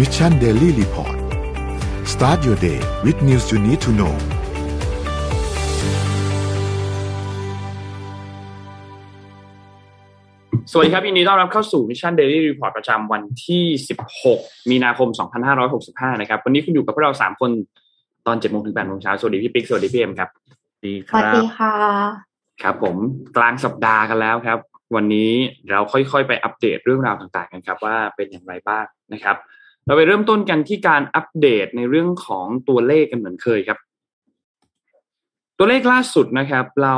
Mission Daily Report start your day with news you need to know สวัสดีครับยินดีต้อนรับเข้าสู่ Mission Daily Report ประจำวันที่ 16 มีนาคม 2565 นะครับ วันนี้คุณอยู่กับพวกเรา 3 คนตอน7โมงถึง8โมงเช้า สวัสดีพี่ปิ๊ก สวัสดีพี่เอ็มครับดีคสวัสรับดีค่ะ ครับผมกลางสัปดาห์กันแล้วครับ วันนี้เราค่อยๆ ไปอัปเดตเรื่องราวต่างๆกันครับ ว่าเป็นอย่างไรบ้างนะครับ เราไปเริ่มต้นกันที่การอัปเดตในเรื่องของตัวเลขกันเหมือนเคยครับ ตัวเลขล่าสุดนะครับ เรา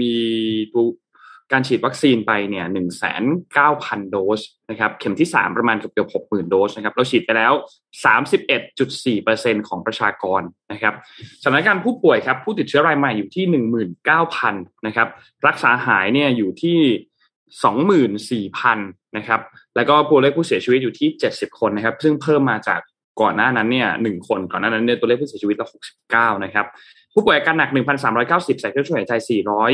มีตัวการฉีดวัคซีนไปเนี่ยหนึ่งแสนเก้าพันโดสนะครับ เข็มที่สามประมาณเกือบเกือบหกหมื่นโดสนะครับ เราฉีดไปแล้วสามสิบเอ็ดจุดสี่เปอร์เซ็นของประชากรนะครับ สถานการณ์ผู้ป่วยครับ ผู้ติดเชื้อรายใหม่อยู่ที่หนึ่งหมื่นเก้าพันนะครับ รักษาหายเนี่ยอยู่ที่สองหมื่นสี่พันนะครับ แล้วก็ตัวเลขผู้เสียชีวิตอยู่ที่เจ็ดสิบคนนะครับ ซึ่งเพิ่มมาจากก่อนหน้านั้นเนี่ยหนึ่งคน ก่อนหน้านั้นเนี่ยตัวเลขผู้เสียชีวิตเราหกสิบเก้านะครับ ผู้ป่วยอาการหนักหนึ่งพันสามร้อยเก้าสิบใส่เครื่องช่วยหายใจสี่ร้อย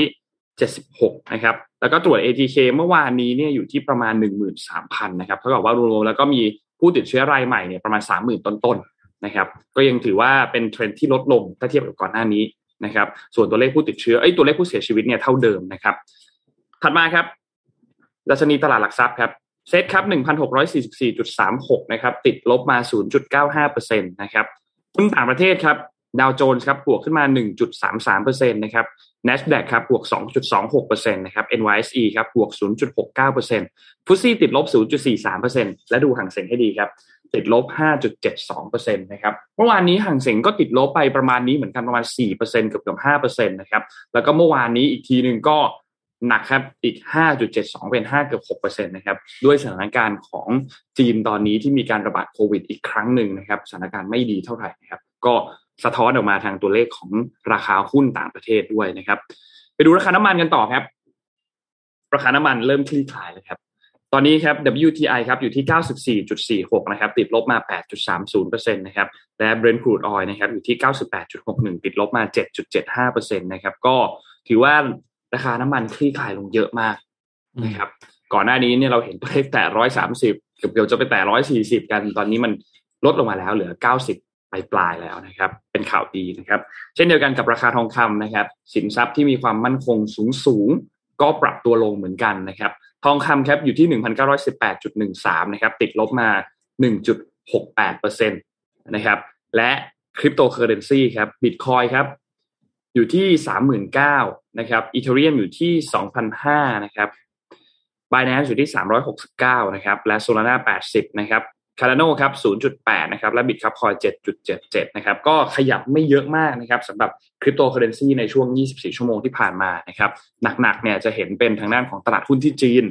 เจ็ดสิบหกนะครับ แล้วก็ตรวจ ATK เมื่อวานนี้เนี่ยอยู่ที่ประมาณหนึ่งหมื่นสามพันนะครับเท่ากับว่ารวมๆแล้วก็มีผู้ติดเชื้อรายใหม่เนี่ยประมาณสามหมื่นต้นๆ นะครับ ก็ยังถือว่าเป็นเทรนด์ที่ลดลงถ้าเทียบกับก่อนหน้านี้นะครับ ส่วนตัวเลขผู้ติดเชื้อเอ้ตัวเลขผู้เสียชีวิตเนี่ยเท่าเดิมนะครับ ถัดมาครับดัชนีตลาดหลักทรัพย์ครับ เซ็ตครับหนึ่งพันหกร้อยสี่สิบสี่จุดสามหกนะครับ ติดลบมาศูนย์จุดเก้าห้าเปอร์เซ็นตนะครับหุ้นต่างประเทศครับดาวโจนส์ครับบวกขึ้นมาหนึ่งจุดสามสามเปอร์เซ็นตนะครับ NASDAQ ครับบวก 2.26%นตนะครับ NYSE ครับบวก 0.69%ฟุตซี่ติดลบศูนย์จุดสี่สามเปอร์เซ็นตและดูห่างเสงให้ดีครับ ติดลบ 5.72%นตนะครับเมื่อวานนี้ห่างเสงก็ติดลบไปประมาณนี้เหมือนกันประมาณ 4%เกือบเกือบ5%นะครับแล้วก็เมื่อวานนี้อีกทีหนึ่งก็ หนักครับอีก 5.72 เป็น 5 เกือบ6%นะครับด้วยสถานการณ์ของจีนตอนนี้ที่มีการระบาดโควิดอีกครั้งหนึ่งนะครับสถานการณ์ไม่ดีเท่าไหร่นะครับก็สะท้อนออกมาทางตัวเลขของราคาหุ้นต่างประเทศด้วยนะครับ ไปดูราคาน้ำมันกันต่อครับ ราคาน้ำมันเริ่มคลี่คลายแล้วครับตอนนี้ครับ WTI ครับอยู่ที่ 94.46 นะครับ ติดลบมา 8.30%นะครับ และ Brent crude oil นะครับอยู่ที่ 98.61 ติดลบมา 7.75%นะครับ ก็ถือว่า ราคาน้ำมันคลี่คลายลงเยอะมากนะครับ ก่อนหน้านี้เนี่ยเราเห็นตัวเลขแต่130เกือบๆจะไปแต่140กันตอนนี้มันลดลงมาแล้วเหลือ90ปลายปลายแล้วนะครับ เป็นข่าวดีนะครับ เช่นเดียวกันกับราคาทองคำนะครับ สินทรัพย์ที่มีความมั่นคงสูงสูงก็ปรับตัวลงเหมือนกันนะครับ ทองคำครับอยู่ที่ 1,918.13 นะครับ ติดลบมา 1.68%นะครับ และคริปโตเคอเรนซีครับบิตคอยน์ครับ อยู่ที่39,000นะครับ Ethereum อยู่ที่2,500นะครับบ i แ a น c e อยู่ที่369นะครับ และ Solana 80นะครับ Cardano ครับ0.8นะครับ และ Bitkub Coin 7.77นะครับ ก็ขยับไม่เยอะมากนะครับสำหรับคริปโตเคอเรนซีในช่วง24ชั่วโมงที่ผ่านมานะครับ หนักๆเนี่ยจะเห็นเป็นทางด้านของตลาดหุ้นที่จีน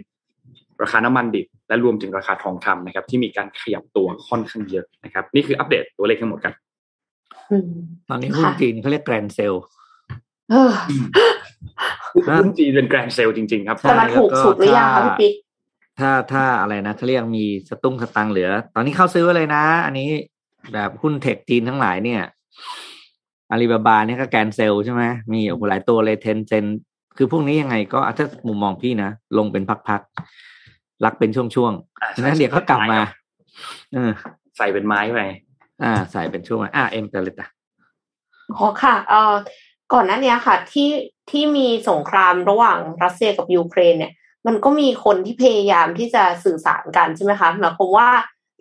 ราคาน้ำมันดิบ และรวมถึงราคาทองคำนะครับ ที่มีการขยับตัวค่อนข้างเยอะนะครับ นี่คืออัปเดตตัวเลขทั้งหมดกันอืมตอนนี้หุ้นค่ะจีนเขาเรียก grand sale เออ หุ้นจีนเป็น grand sale จริง ๆ ครับใช่แต่มันถูกสุดหรือยังคะพี่ปิ๊กถ้าถ้าอะไรนะเขาเรียกมีสตุ้งสตังค์เหลือ ตอนนี้เข้าซื้อไว้เลยนะ อันนี้แบบหุ้น tech จีนทั้งหลายเนี่ยอาลีบาบาเนี่ยก็ grand sale ใช่ไหมมีโอ้โหหลายตัวเลย Tencent คือพวกนี้ยังไงก็ถ้ามุมมองพี่นะ ลงเป็นพักๆพักเป็นช่วงอ่าๆฉะนั้นเดี๋ยวเขากลับมาเออใส่เป็นไม้ไปอ่า ใส่เป็นช่วงอ่าเอ็มเตลิตะอ๋อค่ะเอ่อ ก่อนหน้านี้ค่ะ ที่ที่มีสงครามระหว่างรัสเซียกับยูเครนเนี่ย มันก็มีคนที่พยายามที่จะสื่อสารกันใช่ไหมคะหมายความว่า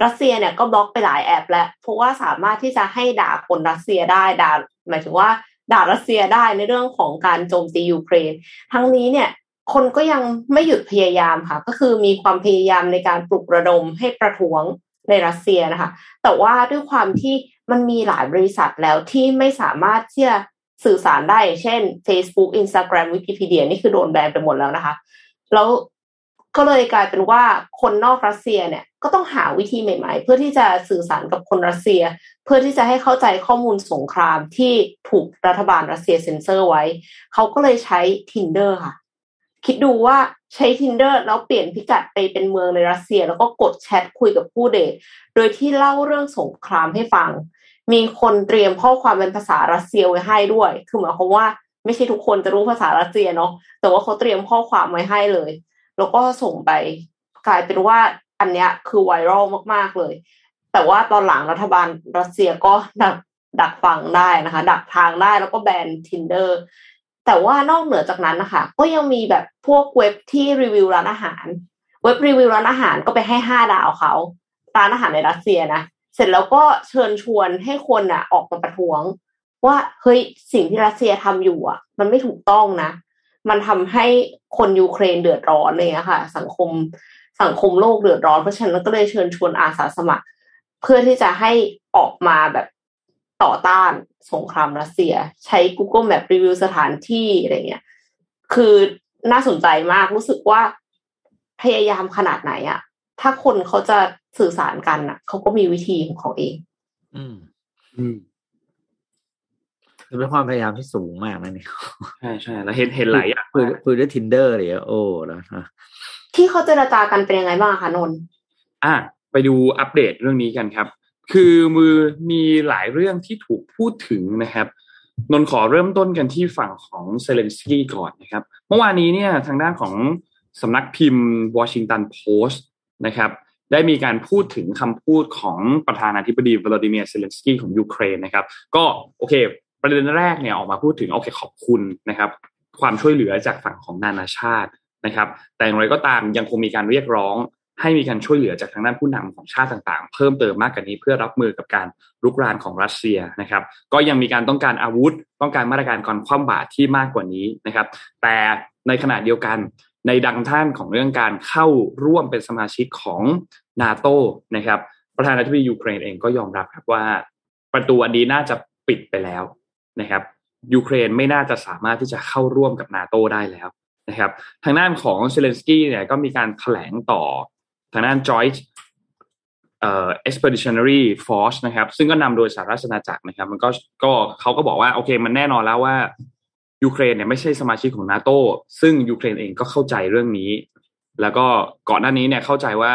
รัสเซียเนี่ยก็บล็อกไปหลายแอปแล้วเพราะว่าสามารถที่จะให้ด่าคนรัสเซียได้ด่าหมายถึงว่าด่ารัสเซียได้ในเรื่องของการโจมตียูเครน ทั้งนี้เนี่ยคนก็ยังไม่หยุดพยายามค่ะ ก็คือมีความพยายามในการปลุกระดมให้ประท้วงในรัสเซียนะคะ แต่ว่าด้วยความที่มันมีหลายบริษัทแล้วที่ไม่สามารถที่จะ สื่อสารได้ เช่น Facebook Instagram Wikipedia นี่คือโดนแบนไปหมดแล้วนะคะ แล้วก็เลยกลายเป็นว่าคนนอกรัสเซียเนี่ยก็ต้องหาวิธีใหม่ ๆ เพื่อที่จะสื่อสารกับคนรัสเซีย เพื่อที่จะให้เข้าใจข้อมูลสงครามที่ถูกรัฐบาลรัสเซียเซ็นเซอร์ไว้ เขาก็เลยใช้ Tinder ค่ะ คิดดูว่าใช้ Tinder แล้วเปลี่ยนพิกัดไปเป็นเมืองในรัสเซีย แล้วก็กดแชทคุยกับผู้เดทโดยที่เล่าเรื่องสงครามให้ฟัง มีคนเตรียมข้อความเป็นภาษารัสเซียไว้ให้ด้วย คือหมายความว่าไม่ใช่ทุกคนจะรู้ภาษารัสเซียเนาะ แต่ว่าเขาเตรียมข้อความไว้ให้เลย แล้วก็ส่งไป กลายเป็นว่าอันเนี้ยคือไวรัลมากๆเลย แต่ว่าตอนหลังรัฐบาลรัสเซียก็ดักดักฟังได้นะคะ ดักทางได้แล้วก็แบน tinder แต่ว่านอกเหนือจากนั้นนะคะก็ยังมีแบบพวกเว็บที่รีวิวร้านอาหาร เว็บรีวิวร้านอาหารก็ไปให้ห้าดาวเขาร้านอาหารในรัสเซียนะ เสร็จแล้วก็เชิญชวนให้คนอะ ออกมาประท้วง ว่าเฮ้ยสิ่งที่รัสเซียทำอยู่อะ มันไม่ถูกต้องนะ มันทำให้คนยูเครนเดือดร้อนเลยอะค่ะ สังคมสังคมโลกเดือดร้อนเพราะฉะนั้นก็เลยเชิญชวนอาสาสมัคร เพื่อที่จะให้ออกมาแบบต่อต้านสงครามรัสเซีย ใช้ Google Map รีวิวสถานที่อะไรเงี้ยคือน่าสนใจมากรู้สึกว่าพยายามขนาดไหนอะถ้าคนเขาจะ สื่อสารกันอะเขาก็มีวิธีของเขาเอง อืม อืมเป็นความพยายามที่สูงมากนะเนี่ยใช่ใช่แล้วเห็นเห็นหลายอย่างคุยคุยด้วย tinder เลยอะโอ้แล้วนะที่เขาเจรจากันเป็นยังไงบ้างคะนนท์อะไปดูอัปเดตเรื่องนี้กันครับ คือมือมีหลายเรื่องที่ถูกพูดถึงนะครับ นนท์ขอเริ่มต้นกันที่ฝั่งของเซเลนสกี้ก่อนนะครับ เมื่อวานนี้เนี่ยทางด้านของสำนักพิมพ์วอชิงตันโพสต์นะครับ ได้มีการพูดถึงคำพูดของประธานาธิบดีวลาดิเมียร์เซเลนสกี้ของยูเครนนะครับ ก็โอเค ประเด็นแรกเนี่ยออกมาพูดถึงโอเคขอบคุณนะครับ ความช่วยเหลือจากฝั่งของนานาชาตินะครับ แต่อย่างไรก็ตามยังคงมีการเรียกร้องให้มีการช่วยเหลือจากทางด้านผู้นำของชาติต่างๆ เพิ่มเติมมากกว่านี้เพื่อรับมือกับการลุกรานของรัสเซียนะครับ ก็ยังมีการต้องการอาวุธ ต้องการมาตรการการคว่ำบาตรที่มากกว่านี้นะครับ แต่ในขณะเดียวกัน ในทางด้านของเรื่องการเข้าร่วมเป็นสมาชิกของนาโตนะครับประธานาธิบดียูเครนเองก็ยอมรับครับว่า ประตูอันนี้น่าจะปิดไปแล้วนะครับยูเครนไม่น่าจะสามารถที่จะเข้าร่วมกับนาโตได้แล้วนะครับทางด้านของเซเลนสกี้เนี่ยก็มีการแถลงต่อทางด้าน Joint เอ่อ expeditionary force นะครับซึ่งก็นำโดยสหรัฐอาณาจักรนะครับ มันก็ก็เขาก็บอกว่าโอเคมันแน่นอนแล้วว่า ยูเครนเนี่ยไม่ใช่สมาชิกของนาโตซึ่งยูเครนเองก็เข้าใจเรื่องนี้ แล้วก็ก่อนหน้านี้เนี่ยเข้าใจว่า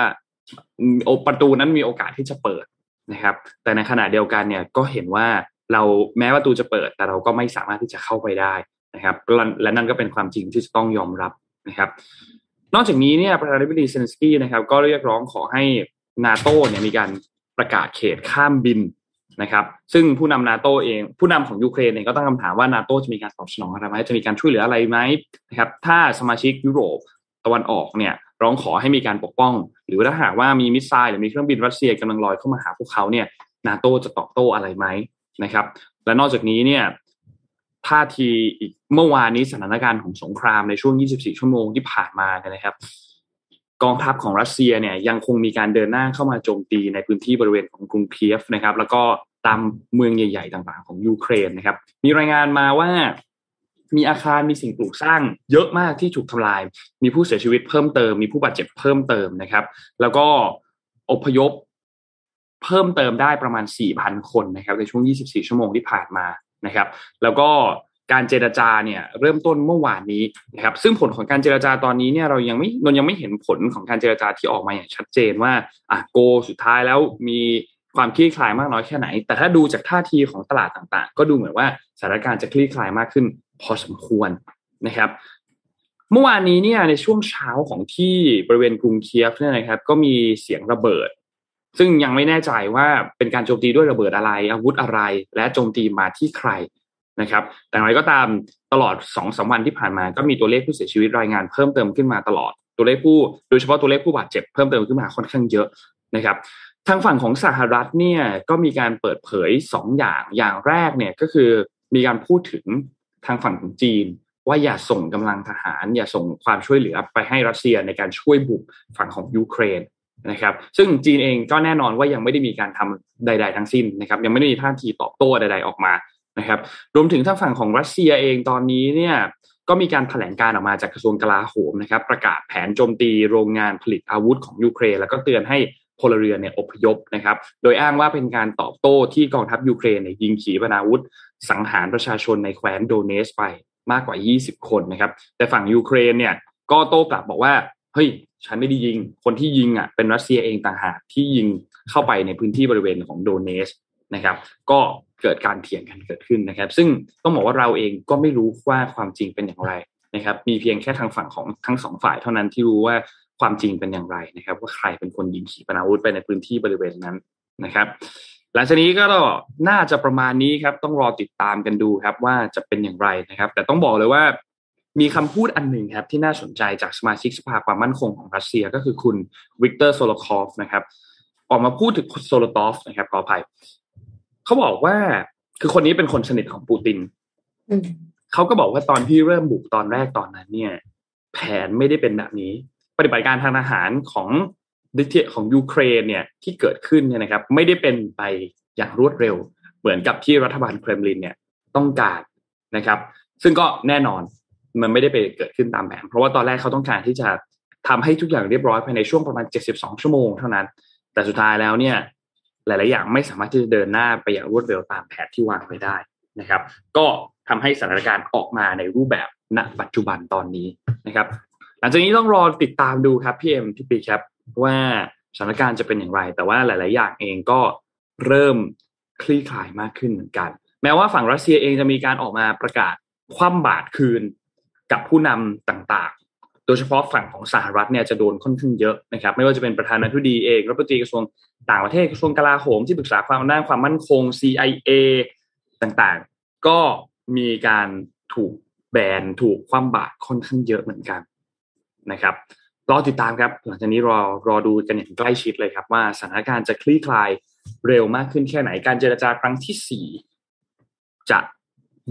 ประตูนั้นมีโอกาสที่จะเปิดนะครับ แต่ในขณะเดียวกันเนี่ยก็เห็นว่าเราแม้ว่าประตูจะเปิด แต่เราก็ไม่สามารถที่จะเข้าไปได้นะครับและและนั่นก็เป็นความจริงที่จะต้องยอมรับนะครับ นอกจากนี้เนี่ยประธานาธิบดีเซเลนสกี้นะครับ ก็เรียกร้องขอให้นาโตเนี่ยมีการประกาศเขตห้ามบิน นะครับ ซึ่งผู้นำนาโตเอง ผู้นำของยูเครนเองก็ตั้งคำถามว่านาโตจะมีการตอบสนองอะไรไหมจะมีการช่วยเหลืออะไรไหมนะครับ ถ้าสมาชิกยุโรปตะวันออกเนี่ยร้องขอให้มีการปกป้อง หรือถ้าหากว่ามี missile หรือมีเครื่องบินรัสเซียกำลังลอยเข้ามาหาพวกเขาเนี่ยนาโตจะตอบโต้อะไรไหมนะครับ และนอกจากนี้เนี่ยท่าทีอีกเมื่อวานนี้สถานการณ์ของสงครามในช่วง 24 ชั่วโมงที่ผ่านมาเนี่ยนะครับ กองทัพของรัสเซียเนี่ยยังคงมีการเดินหน้าเข้ามาโจมตีในพื้นที่บริเวณของกรุงเคียฟนะครับ แล้วก็ตามเมืองใหญ่ๆ ต่างๆ ของยูเครนนะครับ มีรายงานมาว่ามีอาคารมีสิ่งปลูกสร้างเยอะมากที่ถูกทำลาย มีผู้เสียชีวิตเพิ่มเติม มีผู้บาดเจ็บเพิ่มเติมนะครับ แล้วก็อพยพเพิ่มเติมได้ประมาณ 4,000 คนนะครับในช่วง 24 ชั่วโมงที่ผ่านมานะครับ แล้วก็ การเจรจาเนี่ยเริ่มต้นเมื่อวานนี้นะครับซึ่งผลของการเจรจาตอนนี้เนี่ยเรายังไม่นนยังไม่เห็นผลของการเจรจาที่ออกมาอย่างชัดเจนว่าอะโกสุดท้ายแล้วมีความคลี่คลายมากน้อยแค่ไหน แต่ถ้าดูจากท่าทีของตลาดต่างๆ ก็ดูเหมือนว่าสถานการณ์จะคลี่คลายมากขึ้น พอสมควรนะครับ เมื่อวานนี้เนี่ยในช่วงเช้าของที่บริเวณกรุงเคียฟเนี่ยนะครับ ก็มีเสียงระเบิด ซึ่งยังไม่แน่ใจว่าเป็นการโจมตีด้วยระเบิดอะไร อาวุธอะไร และโจมตีมาที่ใคร นะครับ แต่อย่างไรก็ตามตลอดสองสาวันที่ผ่านมาก็มีตัวเลขผู้เสียชีวิตรายงานเพิ่มเติมขึ้นมาตลอดตัวเลขผู้โดยเฉพาะตัวเลขผู้บาดเจ็บเพิ่มเติมขึ้นมาค่อนข้างเยอะนะครับทางฝั่งของสหรัฐเนี่ยก็มีการเปิดเผยสองอย่างอย่างแรกเนี่ยก็คือมีการพูดถึงทางฝั่งของจีน ว่าอย่าส่งกำลังทหาร อย่าส่งความช่วยเหลือไปให้รัสเซียในการช่วยบุกฝั่งของยูเครนนะครับ ซึ่งจีนเองก็แน่นอนว่ายังไม่ได้มีการทำใด ๆ ทั้งสิ้นนะครับ ยังไม่ได้มีท่าทีตอบโต้ใด ๆ ออกมา นะครับรวมถึงทางฝั่งของรัสเซียเองตอนนี้เนี่ยก็มีการแถลงการออกมาจากกระทรวงกลาโหมนะครับ ประกาศแผนโจมตีโรงงานผลิตอาวุธของยูเครน แล้วก็เตือนให้พลเรือนเนี่ยอพยพนะครับ โดยอ้างว่าเป็นการตอบโต้ที่กองทัพยูเครนเนี่ยยิงขีปนาวุธ สังหารประชาชนในแคว้นโดเนตสก์ไปมากกว่า 20 คนนะครับ แต่ฝั่งยูเครนเนี่ยก็โต้กลับบอกว่าเฮ้ยฉันไม่ได้ยิง คนที่ยิงอะเป็นรัสเซียเองต่างหากที่ยิงเข้าไปในพื้นที่บริเวณของโดเนสนะครับ ก็ เกิดการเถียงกันเกิดขึ้นนะครับ ซึ่งต้องบอกว่าเราเองก็ไม่รู้ว่าความจริงเป็นอย่างไรนะครับ มีเพียงแค่ทางฝั่งของทั้งสองฝ่ายเท่านั้นที่รู้ว่าความจริงเป็นอย่างไรนะครับ ว่าใครเป็นคนยิงขีปนาวุธไปในพื้นที่บริเวณนั้นนะครับ หลังจากนี้ก็น่าจะประมาณนี้ครับ ต้องรอติดตามกันดูครับว่าจะเป็นอย่างไรนะครับ แต่ต้องบอกเลยว่ามีคำพูดอันหนึ่งครับที่น่าสนใจจากสมาชิกสภาความมั่นคงของรัสเซียก็คือคุณวิกเตอร์โซโลคอฟนะครับ ออกมาพูดถึงโซโลตอฟนะครับขออภัย เขาบอกว่าคือคนนี้เป็นคนสนิทของปูตินอืมเขาก็บอกว่าตอนที่เริ่มบุกตอนแรกตอนนั้นเนี่ย แผนไม่ได้เป็นแบบนี้ ปฏิบัติการทางทหารของดิเทของยูเครนเนี่ยที่เกิดขึ้นเนี่ยนะครับ ไม่ได้เป็นไปอย่างรวดเร็ว เหมือนกับที่รัฐบาลเครมลินเนี่ยต้องการนะครับ ซึ่งก็แน่นอนมันไม่ได้ไปเกิดขึ้นตามแผนเพราะว่าตอนแรกเขาต้องการที่จะทำให้ทุกอย่างเรียบร้อยภายในช่วงประมาณ 72 ชั่วโมงเท่านั้น แต่สุดท้ายแล้วเนี่ย หลาย ๆ อย่างไม่สามารถที่จะเดินหน้าไปอย่างรวดเร็วตามแผนที่วางไว้ได้นะครับ ก็ทำให้สถานการณ์ออกมาในรูปแบบณปัจจุบันตอนนี้นะครับ หลังจากนี้ต้องรอติดตามดูครับพี่เอ็มพี่ปีครับว่าสถานการณ์จะเป็นอย่างไร แต่ว่าหลาย ๆ อย่างเองก็เริ่มคลี่คลายมากขึ้นเหมือนกัน แม้ว่าฝั่งรัสเซียเองจะมีการออกมาประกาศคว่ำบาตรคืนกับผู้นำต่าง ๆ โดยเฉพาะฝั่งของสหรัฐเนี่ยจะโดนค่อนข้างเยอะนะครับ ไม่ว่าจะเป็นประธานาธิบดีเองรัฐมนตรีกระทรวง ต่างประเทศกระทรวงกลาโหมที่ปรึกษาความด้านความมั่นคง CIA ต่างๆ ก็มีการถูกแบนถูกคว่ำบาตรค่อนข้างเยอะเหมือนกันนะครับรอติดตามครับ หลังจากนี้รอรอดูกันอย่างใกล้ชิดเลยครับว่าสถานการณ์จะคลี่คลายเร็วมากขึ้นแค่ไหนการเจรจาครั้งที่สี่จะ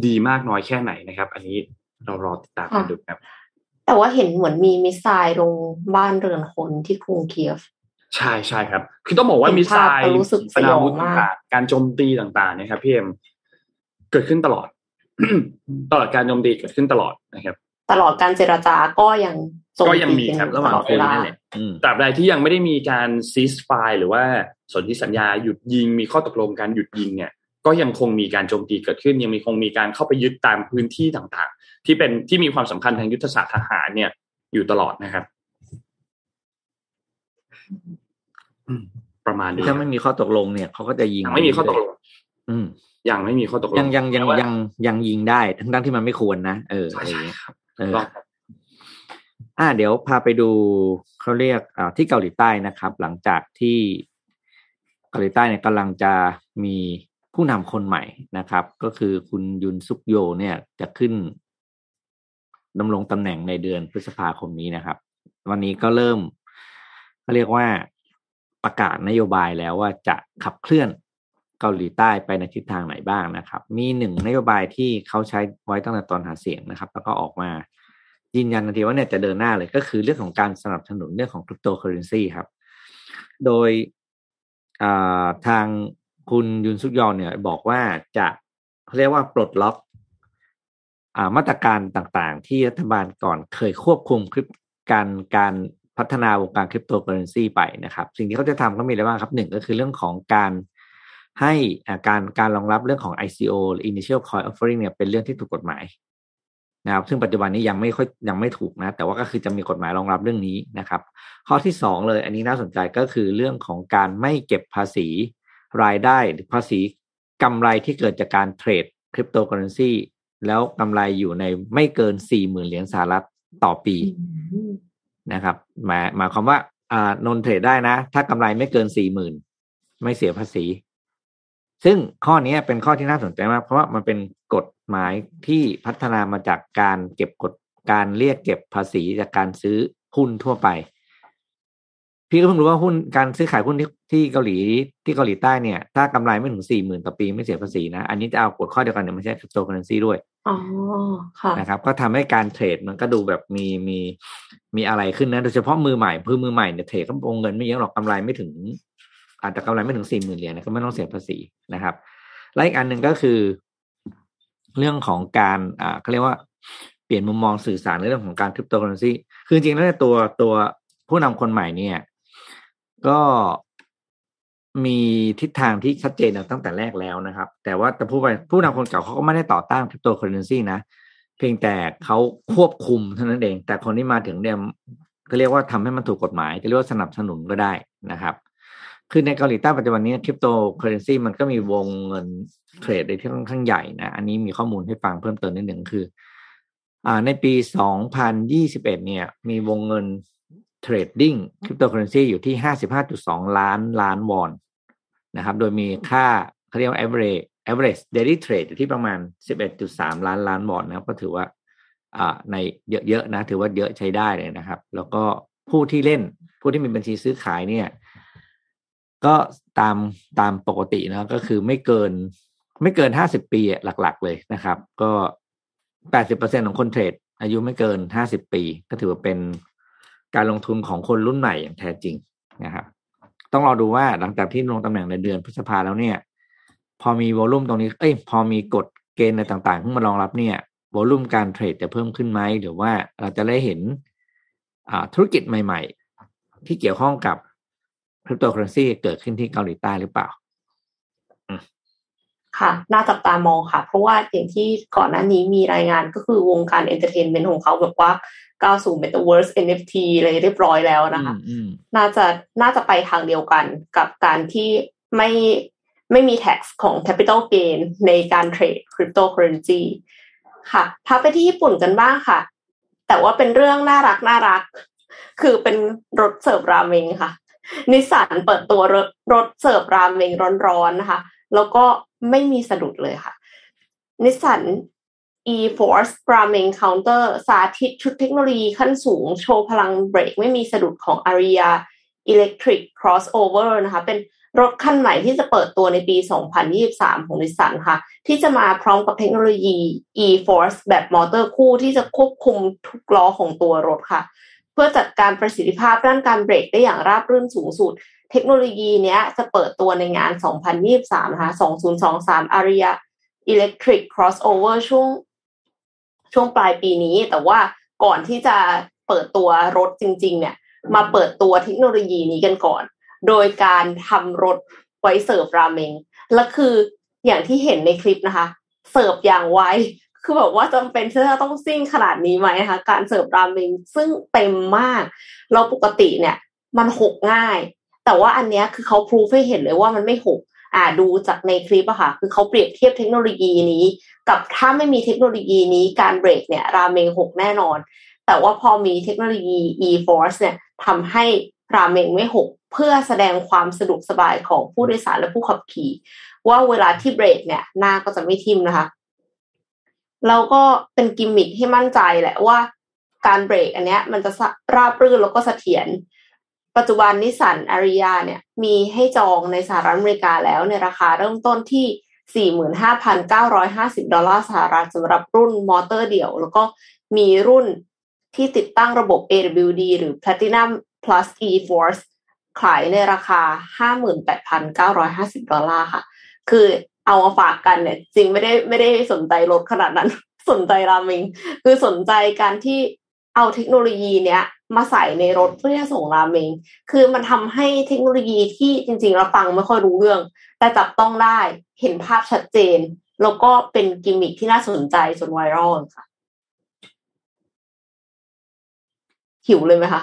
ดีมากน้อยแค่ไหนนะครับ อันนี้เรารอติดตามกันดูครับ แต่ว่าเห็นเหมือนมีมิสไซล์ลงบ้านเรือนคนที่กรุงเคียฟ ใช่ใช่ครับ คือต้องบอกว่าเห็นมีทรายภาพก็รู้สึกปนาวุธสยองมากต่างๆการโจมตีต่างๆนะครับพี่เอ็มเกิดขึ้นตลอด ตลอดการโจมตีเกิดขึ้นตลอดนะครับ ตลอดการเจรจาก็ยังโจมก็ยังตีมีกันครับตระหว่างลอดคเวนลานั่นแหละอืมตราบใดที่ยังไม่ได้มีการซีสไฟหรือว่าสนธิสัญญาหยุดยิง มีข้อตกลงการหยุดยิงเนี่ย ก็ยังคงมีการโจมตีเกิดขึ้น ยังมีคงมีการเข้าไปยึดตามพื้นที่ต่างๆ ที่เป็นที่มีความสำคัญทางยุทธศาสตร์ทหารเนี่ยอยู่ตลอดนะครับอืม ประมาณนี้ถ้าไม่มีข้อตกลงเนี่ยเขาก็จะยิงยังไม่มีข้อตกลง อืมยังไม่มีข้อตกลงยังยังยังแต่ว่ายังยังยิงได้ ทั้งทั้งที่มันไม่ควรนะเออใช่อะไรอย่างใช่เงี้ยครับเออก็อ่า เดี๋ยวพาไปดูเขาเรียกอ่าที่เกาหลีใต้นะครับ หลังจากที่เกาหลีใต้เนี่ยกำลังจะมีผู้นำคนใหม่นะครับ ก็คือคุณยุนซุกโยเนี่ยจะขึ้นดำรงตำแหน่งในเดือนพฤษภาคมนี้นะครับ วันนี้ก็เริ่ม เขาเรียกว่าประกาศนโยบายแล้วว่าจะขับเคลื่อนเกาหลีใต้ไปในทิศทางไหนบ้างนะครับ มีหนึ่งนโยบายที่เขาใช้ไว้ตั้งแต่ตอนหาเสียงนะครับ แล้วก็ออกมายืนยันทันทีว่าเนี่ยจะเดินหน้าเลยก็คือเรื่องของการสนับสนุนเรื่องของคริปโตเคอเรนซีครับ โดยทางคุณยุนซุกยอนเนี่ยบอกว่าจะเขาเรียกว่าปลดล็อกอมาตรการต่างๆ ที่รัฐบาลก่อนเคยควบคุมคริปการการ พัฒนาวงการคริปโตเคอเรนซีไปนะครับ สิ่งที่เขาจะทำก็มีอะไรบ้างครับหนึ่งก็คือเรื่องของการให้การการรองรับเรื่องของ ICO หรือ Initial Coin Offering เนี่ยเป็นเรื่องที่ถูกกฎหมายนะครับซึ่งปัจจุบันนี้ยังไม่ค่อยยังไม่ถูกนะ แต่ว่าก็คือจะมีกฎหมายรองรับเรื่องนี้นะครับ ข้อที่สองเลยอันนี้น่าสนใจก็คือเรื่องของการไม่เก็บภาษีรายได้หรือภาษีกำไรที่เกิดจากการเทรดคริปโตเคอเรนซีแล้วกำไรอยู่ในไม่เกินสี่หมื่นเหรียญสหรัฐต่อปี นะครับหมายหมายความว่าอ่านนเทรดได้นะ ถ้ากำไรไม่เกินสี่หมื่นไม่เสียภาษี ซึ่งข้อนี้เป็นข้อที่น่าสนใจมาก เพราะว่ามันเป็นกฎหมายที่พัฒนามาจากการเก็บกฎการเรียกเก็บภาษีจากการซื้อหุ้นทั่วไป พี่ก็เพิ่งรู้ว่าหุ้นการซื้อขายหุ้นที่ที่เกาหลีที่เกาหลีใต้เนี่ย ถ้ากำไรไม่ถึงสี่หมื่นต่อปีไม่เสียภาษีนะ อันนี้จะเอากฎข้อเดียวกันเนี่ยไม่ใช่คริปโตเคอเรนซีด้วย อ๋อค่ะนะครับ ก็ทำให้การเทรดมันก็ดูแบบมีมีมีอะไรขึ้นนะ โดยเฉพาะมือใหม่คือมือใหม่เนี่ยเทรดก็วงเงินไม่เยอะหรอกกำไรไม่ถึง อาจจะกำไรไม่ถึงสี่หมื่นเหรียญนะก็ไม่ต้องเสียภาษีนะครับและอีกอันหนึ่งก็คือ เรื่องของการอ่าเขาเรียกว่าเปลี่ยนมุมมองสื่อสารในเรื่องของการคริปโตเคอเรนซีคือจริงๆแล้วตัวตัวผู้นำคนใหม่เนี่ย ก็ มีทิศทางที่ชัดเจนตั้งแต่แรกแล้วนะครับ แต่ว่าแต่ผู้ไปผู้นำคนเก่าเขาก็ไม่ได้ต่อต้านคริปโตเคอเรนซีนะ เพียงแต่เขาควบคุมเท่านั้นเอง แต่คนที่มาถึงเนี่ยเขาเรียกว่าทำให้มันถูกกฎหมาย จะเรียกว่าสนับสนุนก็ได้นะครับคือในเกาหลีใต้ปัจจุบันนี้คริปโตเคอเรนซีมันก็มีวงเงินเทรดในที่ค่อนข้างใหญ่นะ อันนี้มีข้อมูลให้ฟังเพิ่มเติมนิดหนึ่งคือ อ่าในปี 2021 เนี่ย มีวงเงิน trading คริปโตเคอเรนซีอยู่ที่ 55.2 ล้านล้านวอนนะครับ โดยมีค่าเขาเรียกว่า average average daily trade อยู่ที่ประมาณ 11.3 ล้านล้านบอลนะครับ ก็ถือว่าอ่าในเยอะๆนะ ถือว่าเยอะใช้ได้เลยนะครับ แล้วก็ผู้ที่เล่นผู้ที่มีบัญชีซื้อขายเนี่ย ก็ตามตามปกตินะก็คือไม่เกิน ไม่เกินห้าสิบปีหลักๆ เลยนะครับ ก็แปดสิบเปอร์เซ็นของคนเทรดอายุไม่เกินห้าสิบปี ก็ถือว่าเป็น การลงทุนของคนรุ่นใหม่อย่างแท้จริงนะครับ ต้องรอดูว่าหลังจากที่ลงตำแหน่งในเดือนพฤษภาแล้วเนี่ย พอมี volume ตรงนี้เอ้ยพอมีกฎเกณฑ์ในต่างๆขึ้นมารองรับเนี่ย volume การเทรดจะเพิ่มขึ้นไหมหรือว่าเราจะได้เห็นธุรกิจใหม่ ๆ ที่เกี่ยวข้องกับคริปโตเคอเรนซีเกิดขึ้นที่เกาหลีใต้หรือเปล่า ค่ะ น่าจับตามองค่ะ เพราะว่าอย่างที่ก่อนหน้านี้มีรายงานก็คือวงการ entertainment ของเขาแบบว่า ก้าวสู่ Metaverse NFT เลยเรียบร้อยแล้วนะคะ น่าจะน่าจะไปทางเดียวกันกับการที่ไม่ไม่มี tax ของ capital gain ในการเทรดคริปโตเคอเรนซีค่ะพาไปที่ญี่ปุ่นกันบ้างค่ะ แต่ว่าเป็นเรื่องน่ารักน่ารัก คือเป็นรถเสิร์ฟราเมงค่ะ นิสสันเปิดตัวรถรถเสิร์ฟราเมงร้อนๆนะคะ แล้วก็ไม่มีสะดุดเลยค่ะนิสสัน e-4ORCE Ramen Counter สาธิตชุดเทคโนโลยีขั้นสูง โชว์พลังเบรกไม่มีสะดุดของ Ariya Electric Crossover นะคะ เป็นรถคันใหม่ที่จะเปิดตัวในปี 2023 ของนิสสันค่ะ ที่จะมาพร้อมกับเทคโนโลยี e-4ORCE แบบมอเตอร์คู่ที่จะควบคุมทุกล้อของตัวรถค่ะ เพื่อจัดการประสิทธิภาพด้านการเบรกได้อย่างราบรื่นสูงสุด เทคโนโลยีนี้จะเปิดตัวในงาน 2023 นะคะ 2023 Aria Electric Crossover ช่วง ช่วงปลายปีนี้ แต่ว่าก่อนที่จะเปิดตัวรถจริง ๆ เนี่ย มาเปิดตัวเทคโนโลยีนี้กันก่อน โดยการทำรถไว้เสิร์ฟราเมงและคืออย่างที่เห็นในคลิปนะคะ เสิร์ฟอย่างไวคือแบบว่าจำเป็นที่จะต้องซิ่งขนาดนี้ไหมคะการเสิร์ฟราเมงซึ่งเต็มมาก เราปกติเนี่ย มันหกง่าย แต่ว่าอันนี้คือเขาพูดให้เห็นเลยว่ามันไม่หก อ่าดูจากในคลิปอะค่ะ คือเขาเปรียบเทียบเทคโนโลยีนี้ กับถ้าไม่มีเทคโนโลยีนี้การเบรกเนี่ยราเมงหกแน่นอน แต่ว่าพอมีเทคโนโลยี e-force เนี่ยทำให้ราเมงไม่หกเพื่อแสดงความสะดวกสบายของผู้โดยสารและผู้ขับขี่ ว่าเวลาที่เบรกเนี่ยหน้าก็จะไม่ทิ่มนะคะเราก็เป็นกิมมิคให้มั่นใจแหละว่าการเบรกอันเนี้ยมันจะราบรื่นแล้วก็เสถียร ปัจจุบันนิสสันอาริยาเนี่ยมีให้จองในสหรัฐอเมริกาแล้วในราคาเริ่มต้นที่ 45,950 ดอลลาร์สหรัฐสำหรับรุ่นมอเตอร์เดี่ยว แล้วก็มีรุ่นที่ติดตั้งระบบ AWD หรือ Platinum Plus E-Force ขายในราคา 58,950 ดอลลาร์ค่ะ คือเอามาฝากกันเนี่ย จริงไม่ได้ไม่ได้สนใจรถขนาดนั้น สนใจรามิง คือสนใจการที่เอาเทคโนโลยีเนี้ย มาใส่ในรถเพื่อส่งราเมง คือมันทำให้เทคโนโลยีที่จริงๆเราฟังไม่ค่อยรู้เรื่อง แต่จับต้องได้เห็นภาพชัดเจน แล้วก็เป็นกิมมิคที่น่าสนใจจนไวรัลค่ะ หิวเลยไหมคะ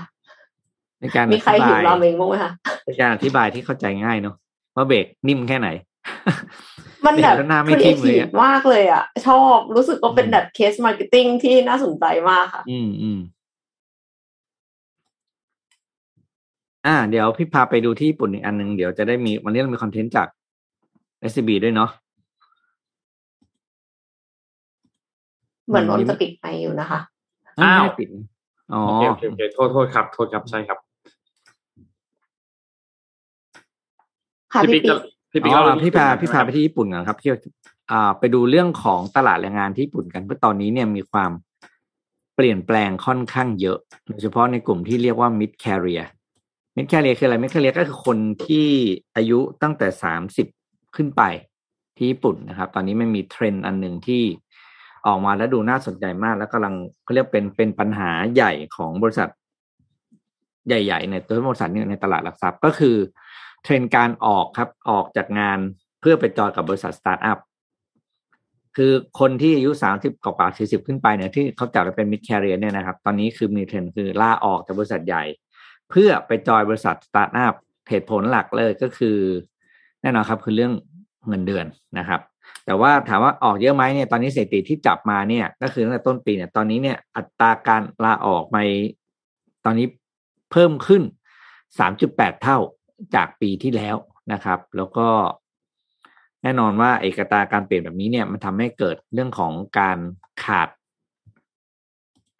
ในการมีใครหิวราเมงบ้างไหมคะในการอธิบายที่เข้าใจง่ายเนาะว่าเบรกนิ่มแค่ไหน มันแบบครีเอทีฟมากเลยอะ ชอบรู้สึกว่าเป็นแบบ case marketing ที่น่าสนใจมากค่ะ อืมอืม อ่า เดี๋ยวพี่พาไปดูที่ญี่ปุ่นอีกอันหนึ่งเดี๋ยวจะได้มีวันนี้เรามี content จาก s อ b ด้วยเนาะเหมือนนนจะปิดไปอยู่นะคะอ้าวปิดอ๋อโอเคโอเคโทษโทษครับ โทษครับใช่ครับค่ะพี่ปิ๊กพี่ปิ๊กเราพี่พาพี่พาไปที่ญี่ปุ่นกันครับที่อ่า ไปดูเรื่องของตลาดแรงงานที่ญี่ปุ่นกันเพราะตอนนี้เนี่ยมีความเปลี่ยนแปลงค่อนข้างเยอะโดยเฉพาะในกลุ่มที่เรียกว่า mid career mid career คืออะไร mid career ก็คือคนที่อายุตั้งแต่สามสิบขึ้นไปที่ญี่ปุ่นนะครับ ตอนนี้มันมีเทรนด์อันหนึ่งที่ออกมาแล้วดูน่าสนใจมาก แล้วกำลังเขาเรียกเป็นเป็นปัญหาใหญ่ของบริษัท ใหญ่ๆในตัวบริษัทนี้ในตลาดหลักทรัพย์ก็คือ เทรนด์การออกครับออกจากงานเพื่อไปจอยกับบริษัทสตาร์ทอัพคือคนที่อายุสามสิบกว่าสี่สิบขึ้นไปเนี่ยที่เขาจัดเป็น mid career เนี่ยนะครับ ตอนนี้คือมีเทรนด์คือล่าออกจากบริษัทใหญ่ เพื่อไปจอยบริษัทสตาร์ทอัพเหตุผลหลักเลยก็คือ แน่นอนครับคือเรื่องเงินเดือนนะครับ แต่ว่าถามว่าออกเยอะไหมเนี่ยตอนนี้สถิติที่จับมาเนี่ย ก็คือตั้งแต่ต้นปีเนี่ยตอนนี้เนี่ยอัตราการลาออกไปตอนนี้เพิ่มขึ้นสามจุดแปดเท่าจากปีที่แล้วนะครับ แล้วก็แน่นอนว่าเอกตาการเปลี่ยนแบบนี้เนี่ยมันทำให้เกิดเรื่องของการขาด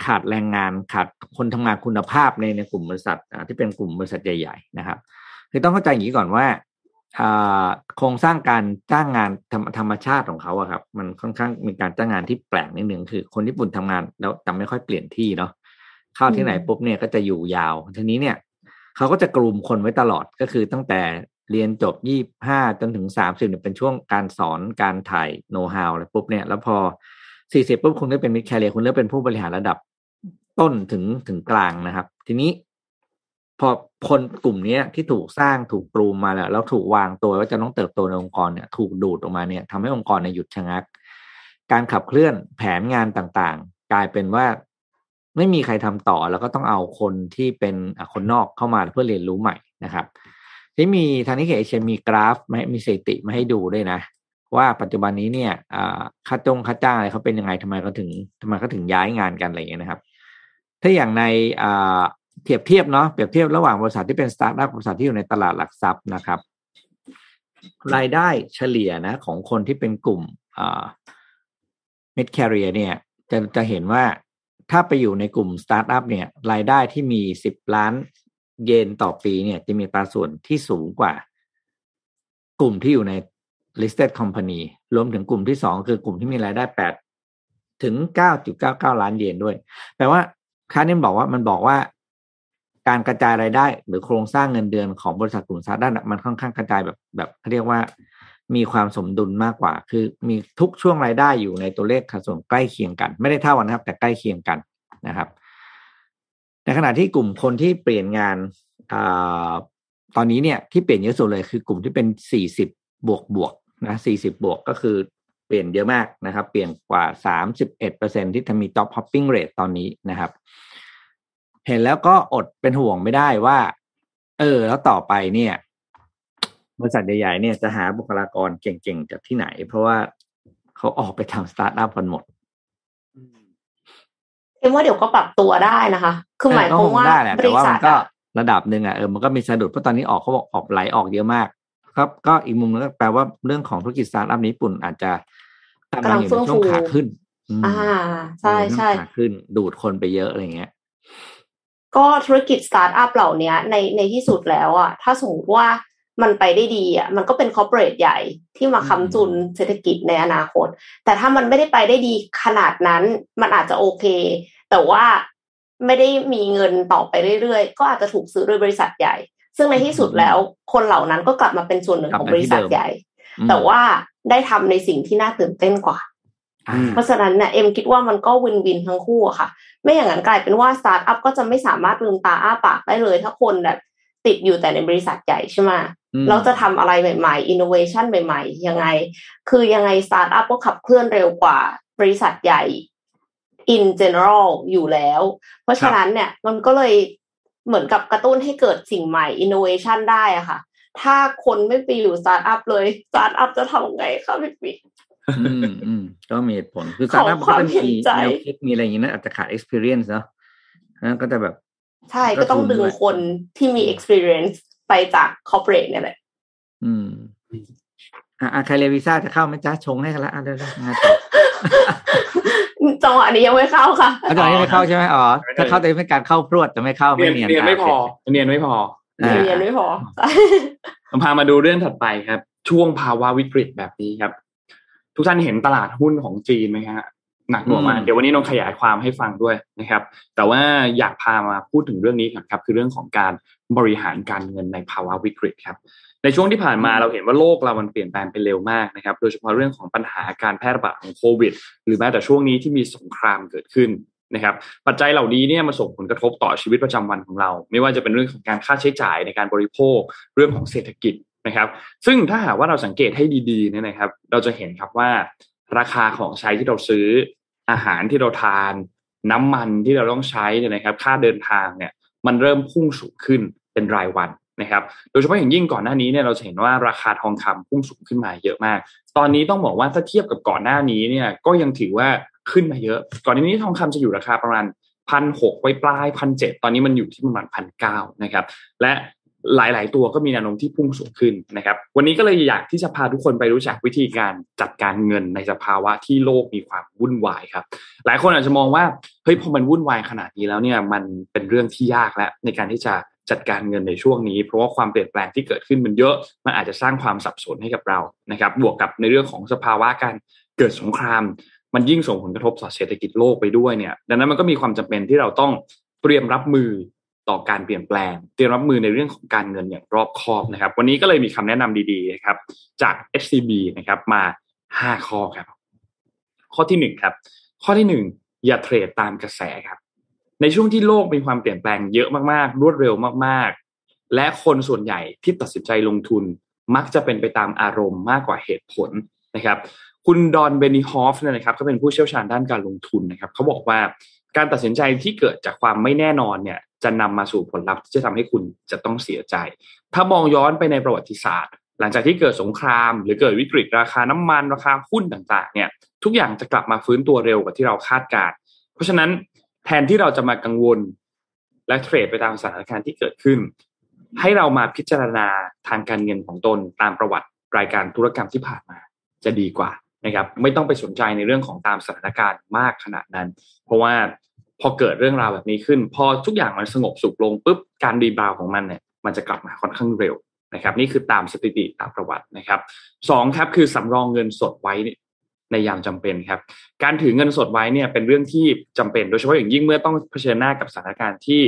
ขาดแรงงานขาดคนทำงานคุณภาพในในกลุ่มบริษัทที่เป็นกลุ่มบริษัทใหญ่ ๆ นะครับ คือต้องเข้าใจอย่างนี้ก่อนว่าโครงสร้างการจ้างงานธรรมธรรมชาติของเขาอะครับ มันค่อนข้างมีการจ้างงานที่แปลกนิดหนึ่งคือ คนญี่ปุ่นทำงานแล้วแต่ไม่ค่อยเปลี่ยนที่เนาะเข้าที่ไหนปุ๊บเนี่ยก็จะอยู่ยาวทีนี้เนี่ยเขาก็จะกลุ่มคนไว้ตลอดก็คือตั้งแต่เรียนจบยี่ห้าจนถึงสามสิบเนี่ยเป็นช่วงการสอนการถ่ายโน้ตฮาวอะไรปุ๊บเนี่ยแล้วพอสี่สิบปุ๊บคุณได้เป็นมิดแคเรียคุณเริ่มเป็นผู้บริหารระดับ ต้นถึงถึงกลางนะครับ ทีนี้ พอคนกลุ่มนี้ที่ถูกสร้างถูกปรูมมาแล้วแล้วถูกวางตัวว่าจะต้องเติบโตในองค์กรเนี่ย ถูกดูดออกมาเนี่ยทำให้องค์กรในหยุดชะงัก การขับเคลื่อนแผนงานต่างๆ กลายเป็นว่าไม่มีใครทำต่อแล้วก็ต้องเอาคนที่เป็นคนนอกเข้ามาเพื่อเรียนรู้ใหม่นะครับ ที่มีทาง Nikkei Asia มีกราฟไม่มีสถิติมาให้ดูด้วยนะ ว่าปัจจุบันนี้เนี่ยค่าจ้งค่าจ้างอะไรเขาเป็นยังไงทำไมเขาถึงทำไมเขาถึงย้ายงานกันอะไรอย่างเงี้ยนะครับ ถ้าอย่างในเทียบเทียบเนาะเปรียบเทียบระหว่างบริษัทที่เป็นสตาร์ทอัพบริษัทที่อยู่ในตลาดหลักทรัพย์นะครับ รายได้เฉลี่ยนะ ของคนที่เป็นกลุ่มอ่า mid career เนี่ย จะจะเห็นว่าถ้าไปอยู่ในกลุ่มสตาร์ทอัพเนี่ย รายได้ที่มีสิบล้านเยนต่อปีเนี่ย จะมีอัตราส่วนที่สูงกว่า กลุ่มที่อยู่ใน listed company รวมถึงกลุ่มที่สองคือกลุ่มที่มีรายได้แปดถึงเก้าจุดเก้าเก้าล้านเยนด้วย แปลว่า ค่านี้บอกว่ามันบอกว่า การกระจายรายได้ หรือโครงสร้างเงินเดือนของบริษัทกลุ่มสตาร์ทอัพมันค่อนข้างกระจายแบบแบบเขาเรียกว่ามีความสมดุลมากกว่า คือมีทุกช่วงรายได้อยู่ในตัวเลขสัดส่วนใกล้เคียงกัน ไม่ได้เท่ากันนะครับ แต่ใกล้เคียงกันนะครับ ในขณะที่กลุ่มคนที่เปลี่ยนงานอตอนนี้เนี่ยที่เปลี่ยนเยอะสุดเลยคือกลุ่มที่เป็นสี่สิบบวกบวกนะสี่สิบบวกก็คือ ปลี่ยนเยอะมากนะครับ เปลี่ยนกว่าสามสิบเอ็ดเปอร์เซ็นที่ทำมี top hopping rate ตอนนี้นะครับ เห็นแล้วก็อดเป็นห่วงไม่ได้ว่า เออ แล้วต่อไปเนี่ยบริษัทใหญ่ๆเนี่ยจะหาบุคลากรเก่งๆ จากที่ไหน เพราะว่าเขาออกไปทำสตาร์ทอัพกันหมดเอ็มว่าเดี๋ยวก็ปรับตัวได้นะคะ คือหมายความว่าบริษัทก็ระดับหนึ่งอะเออมันก็มีสะดุดเพราะตอนนี้ออกเขาบอกออกไหลออกเยอะมากครับก็อีกมุมนึงก็แปลว่าเรื่องของธุรกิจสตาร์ทอัพญี่ปุ่นอาจจะ กำลังเฟื่องฟูขาขึ้น อ่า ใช่ใช่ขาขึ้นดูดคนไปเยอะอะไรเงี้ย ก็ธุรกิจสตาร์ทอัพเหล่านี้ในในที่สุดแล้วอะถ้าสมมติว่ามันไปได้ดีอะมันก็เป็น corporate ใหญ่ที่มาค้ำจุนเศรษฐกิจในอนาคต แต่ถ้ามันไม่ได้ไปได้ดีขนาดนั้น มันอาจจะโอเค แต่ว่าไม่ได้มีเงินต่อไปเรื่อยๆ ก็อาจจะถูกซื้อโดยบริษัทใหญ่ ซึ่งในที่สุดแล้วคนเหล่านั้นก็กลับมาเป็นส่วนหนึ่งของบริษัทใหญ่ แต่ว่าได้ทำในสิ่งที่น่าตื่นเต้นกว่า เพราะฉะนั้นเนี่ยเอ็มคิดว่ามันก็ win-win ทั้งคู่อะค่ะ ไม่อย่างนั้นกลายเป็นว่าสตาร์ทอัพก็จะไม่สามารถลืมตาอ้าปากได้เลย ถ้าคนแบบติดอยู่แต่ในบริษัทใหญ่ใช่ไหมเราจะทำอะไรใหม่ๆอินโนเวชันใหม่ ๆ ยังไง คือยังไงสตาร์ทอัพก็ขับเคลื่อนเร็วกว่าบริษัทใหญ่ in general อยู่แล้ว เพราะฉะนั้นเนี่ยมันก็เลยเหมือนกับกระตุ้นให้เกิดสิ่งใหม่อินโนเวชันได้อะค่ะ ถ้าคนไม่ไปอยู่สตาร์ทอัพเลยสตาร์ทอัพจะทำไงคะพี่ปิ๊อืมอืมก็มีเหตุผลคือสตาร์ทอัพก็จะมีแนวคิดมีอะไรอย่างนี้นะอาจจะขาด experience เนาะนั่นก็จะแบบ ใช่ก็ต้องดึงคนที่มี experience ไปจาก corporate เนี่ยแหละ อืมอ่าใครเรียวีซ่าจะเข้าไหมจ้าชงให้กันละอะเดี๋ยวงานจังหวะนี้ยังไม่เข้าค่ะจังหวะนี้ไม่เข้าใช่ไหมอ๋อถ้าเข้าแต่เป็นการเข้าพรวดแต่ไม่เข้าไม่เนียนเนียนไม่พอ เนียนไม่พอ เนียนไม่พอพามาดูเรื่องถัดไปครับ ช่วงภาวะวิกฤตแบบนี้ครับ ทุกท่านเห็นตลาดหุ้นของจีนไหมฮะหนักหน่วงมากเดี๋ยววันนี้น้องขยายความให้ฟังด้วยนะครับ แต่ว่าอยากพามาพูดถึงเรื่องนี้ก่อนครับ คือเรื่องของการบริหารการเงินในภาวะวิกฤตครับ ในช่วงที่ผ่านมาเราเห็นว่าโลกเรามันเปลี่ยนแปลงไปเร็วมากนะครับ โดยเฉพาะเรื่องของปัญหาการแพร่ระบาดของโควิด หรือแม้แต่ช่วงนี้ที่มีสงครามเกิดขึ้น นะครับปัจจัยเหล่านี้เนี่ยมาส่งผลกระทบต่อชีวิตประจำวันของเรา ไม่ว่าจะเป็นเรื่องของการค่าใช้จ่ายในการบริโภคเรื่องของเศรษฐกิจนะครับ ซึ่งถ้าหากว่าเราสังเกตให้ดีๆเนี่ยนะครับ เราจะเห็นครับว่า ราคาของใช้ที่เราซื้ออาหารที่เราทาน น้ำมันที่เราต้องใช้เนี่ยนะครับ ค่าเดินทางเนี่ยมันเริ่มพุ่งสูงขึ้นเป็นรายวันนะครับ โดยเฉพาะอย่างยิ่งก่อนหน้านี้เนี่ยเราจะเห็นว่าราคาทองคำพุ่งสูงขึ้นมาเยอะมาก ตอนนี้ต้องบอกว่าถ้าเทียบกับก่อนหน้านี้เนี่ยก็ยังถือว่า ขึ้นมาเยอะ ก่อนหน้านี้ทองคำจะอยู่ราคาประมาณพันหกไว้ปลายพันเจ็ดตอนนี้มันอยู่ที่ประมาณพันเก้านะครับ และหลาย ๆ ตัวก็มีแนวโน้มที่พุ่งสูงขึ้นนะครับ วันนี้ก็เลยอยากที่จะพาทุกคนไปรู้จักวิธีการจัดการเงินในสภาวะที่โลกมีความวุ่นวายครับ หลายคนอาจจะมองว่าเฮ้ยพอมันวุ่นวายขนาดนี้แล้วเนี่ยมันเป็นเรื่องที่ยากแล้วในการที่จะจัดการเงินในช่วงนี้ เพราะว่าความเปลี่ยนแปลงที่เกิดขึ้นมันเยอะมันอาจจะสร้างความสับสนให้กับเรานะครับ บวกกับในเรื่องของสภาวะการเกิดสงคราม มันยิ่งส่งผลกระทบต่อเศรษฐกิจโลกไปด้วยเนี่ย ดังนั้นมันก็มีความจำเป็นที่เราต้องเตรียมรับมือต่อการเปลี่ยนแปลง เตรียมรับมือในเรื่องของการเงินอย่างรอบคอบนะครับ วันนี้ก็เลยมีคำแนะนำดีๆนะครับ จาก SCB นะครับมา5ข้อครับ ข้อที่1ครับ ข้อที่1อย่าเทรดตามกระแสครับ ในช่วงที่โลกมีความเปลี่ยนแปลงเยอะมากๆ รวดเร็วมากๆ และคนส่วนใหญ่ที่ตัดสินใจลงทุนมักจะเป็นไปตามอารมณ์มากกว่าเหตุผลนะครับ คุณดอนเบนิฮอฟเนี่ยนะครับก็เป็นผู้เชี่ยวชาญด้านการลงทุนนะครับเขาบอกว่าการตัดสินใจที่เกิดจากความไม่แน่นอนเนี่ยจะนำมาสู่ผลลัพธ์ที่จะทำให้คุณจะต้องเสียใจ ถ้ามองย้อนไปในประวัติศาสตร์ หลังจากที่เกิดสงคราม หรือเกิดวิกฤตราคาน้ำมันราคาหุ้นต่างๆเนี่ยทุกอย่างจะกลับมาฟื้นตัวเร็วกว่าที่เราคาดการเพราะฉะนั้นแทนที่เราจะมากังวลและเทรดไปตามสถานการณ์ที่เกิดขึ้น ให้เรามาพิจารณาทางการเงินของตนตามประวัติรายการธุรกรรมที่ผ่านมาจะดีกว่า นะครับไม่ต้องไปสนใจในเรื่องของตามสถานการณ์มากขนาดนั้น เพราะว่าพอเกิดเรื่องราวแบบนี้ขึ้น พอทุกอย่างมันสงบสุขลงปุ๊บการรีบาวของมันเนี่ยมันจะกลับมาค่อนข้างเร็วนะครับ นี่คือตามสถิติตามประวัตินะครับสองครับคือสำรองเงินสดไว้ในยามจำเป็นครับ การถือเงินสดไว้เนี่ยเป็นเรื่องที่จำเป็น โดยเฉพาะอย่างยิ่งเมื่อต้องเผชิญหน้ากับสถานการณ์ที่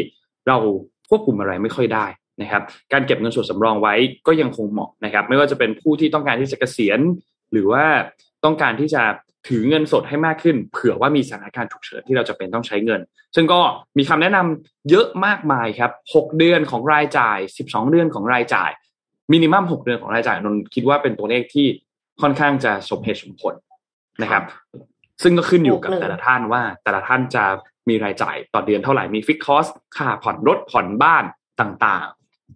เราควบคุมอะไรไม่ค่อยได้นะครับ การเก็บเงินสดสำรองไว้ก็ยังคงเหมาะนะครับ ไม่ว่าจะเป็นผู้ที่ต้องการที่จะเกษียณ หรือว่า ต้องการที่จะถือเงินสดให้มากขึ้น เผื่อว่ามีสถานการณ์ฉุกเฉินที่เราจะเป็นต้องใช้เงิน ซึ่งก็มีคำแนะนำเยอะมากมายครับ 6 เดือนของรายจ่าย 12 เดือนของรายจ่ายมินิมัม 6 เดือนของรายจ่ายนนคิดว่าเป็นตัวเลขที่ค่อนข้างจะสมเหตุสมผลนะครับ ซึ่งก็ขึ้นอยู่กับแต่ละท่านว่า แต่ละท่านจะมีรายจ่ายต่อเดือนเท่าไหร่มีฟิกคอสค่าผ่อนรถผ่อนบ้านต่าง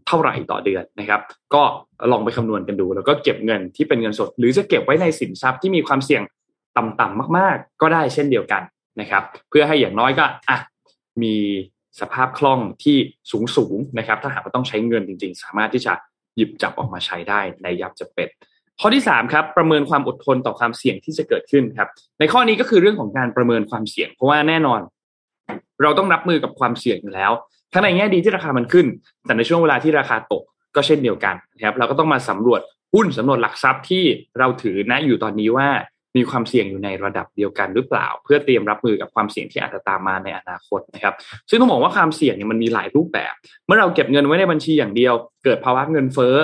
เท่าไหร่ต่อเดือนนะครับ ก็ลองไปคำนวณกันดู แล้วก็เก็บเงินที่เป็นเงินสด หรือจะเก็บไว้ในสินทรัพย์ที่มีความเสี่ยงต่ำๆมาก ๆ ก็ได้เช่นเดียวกันนะครับ เพื่อให้อย่างน้อยก็อะมีสภาพคล่องที่สูงสูงนะครับ ถ้าหากว่าต้องใช้เงินจริง ๆ สามารถที่จะหยิบจับออกมาใช้ได้ในยับจะเป็นข้อที่3ครับประเมินความอดทนต่อความเสี่ยงที่จะเกิดขึ้นครับ ในข้อนี้ก็คือเรื่องของการประเมินความเสี่ยง เพราะว่าแน่นอน เราต้องรับมือกับความเสี่ยงอยู่แล้ว ทั้งในแง่ดีที่ราคามันขึ้น แต่ในช่วงเวลาที่ราคาตกก็เช่นเดียวกันนะครับเราก็ต้องมาสำรวจหุ้นสำรวจหลักทรัพย์ที่เราถือนะอยู่ตอนนี้ว่ามีความเสี่ยงอยู่ในระดับเดียวกันหรือเปล่า เพื่อเตรียมรับมือกับความเสี่ยงที่อาจจะตามมาในอนาคตนะครับ ซึ่งต้องบอกว่าความเสี่ยงเนี่ยมันมีหลายรูปแบบ เมื่อเราเก็บเงินไว้ในบัญชีอย่างเดียว เกิดภาวะเงินเฟ้อ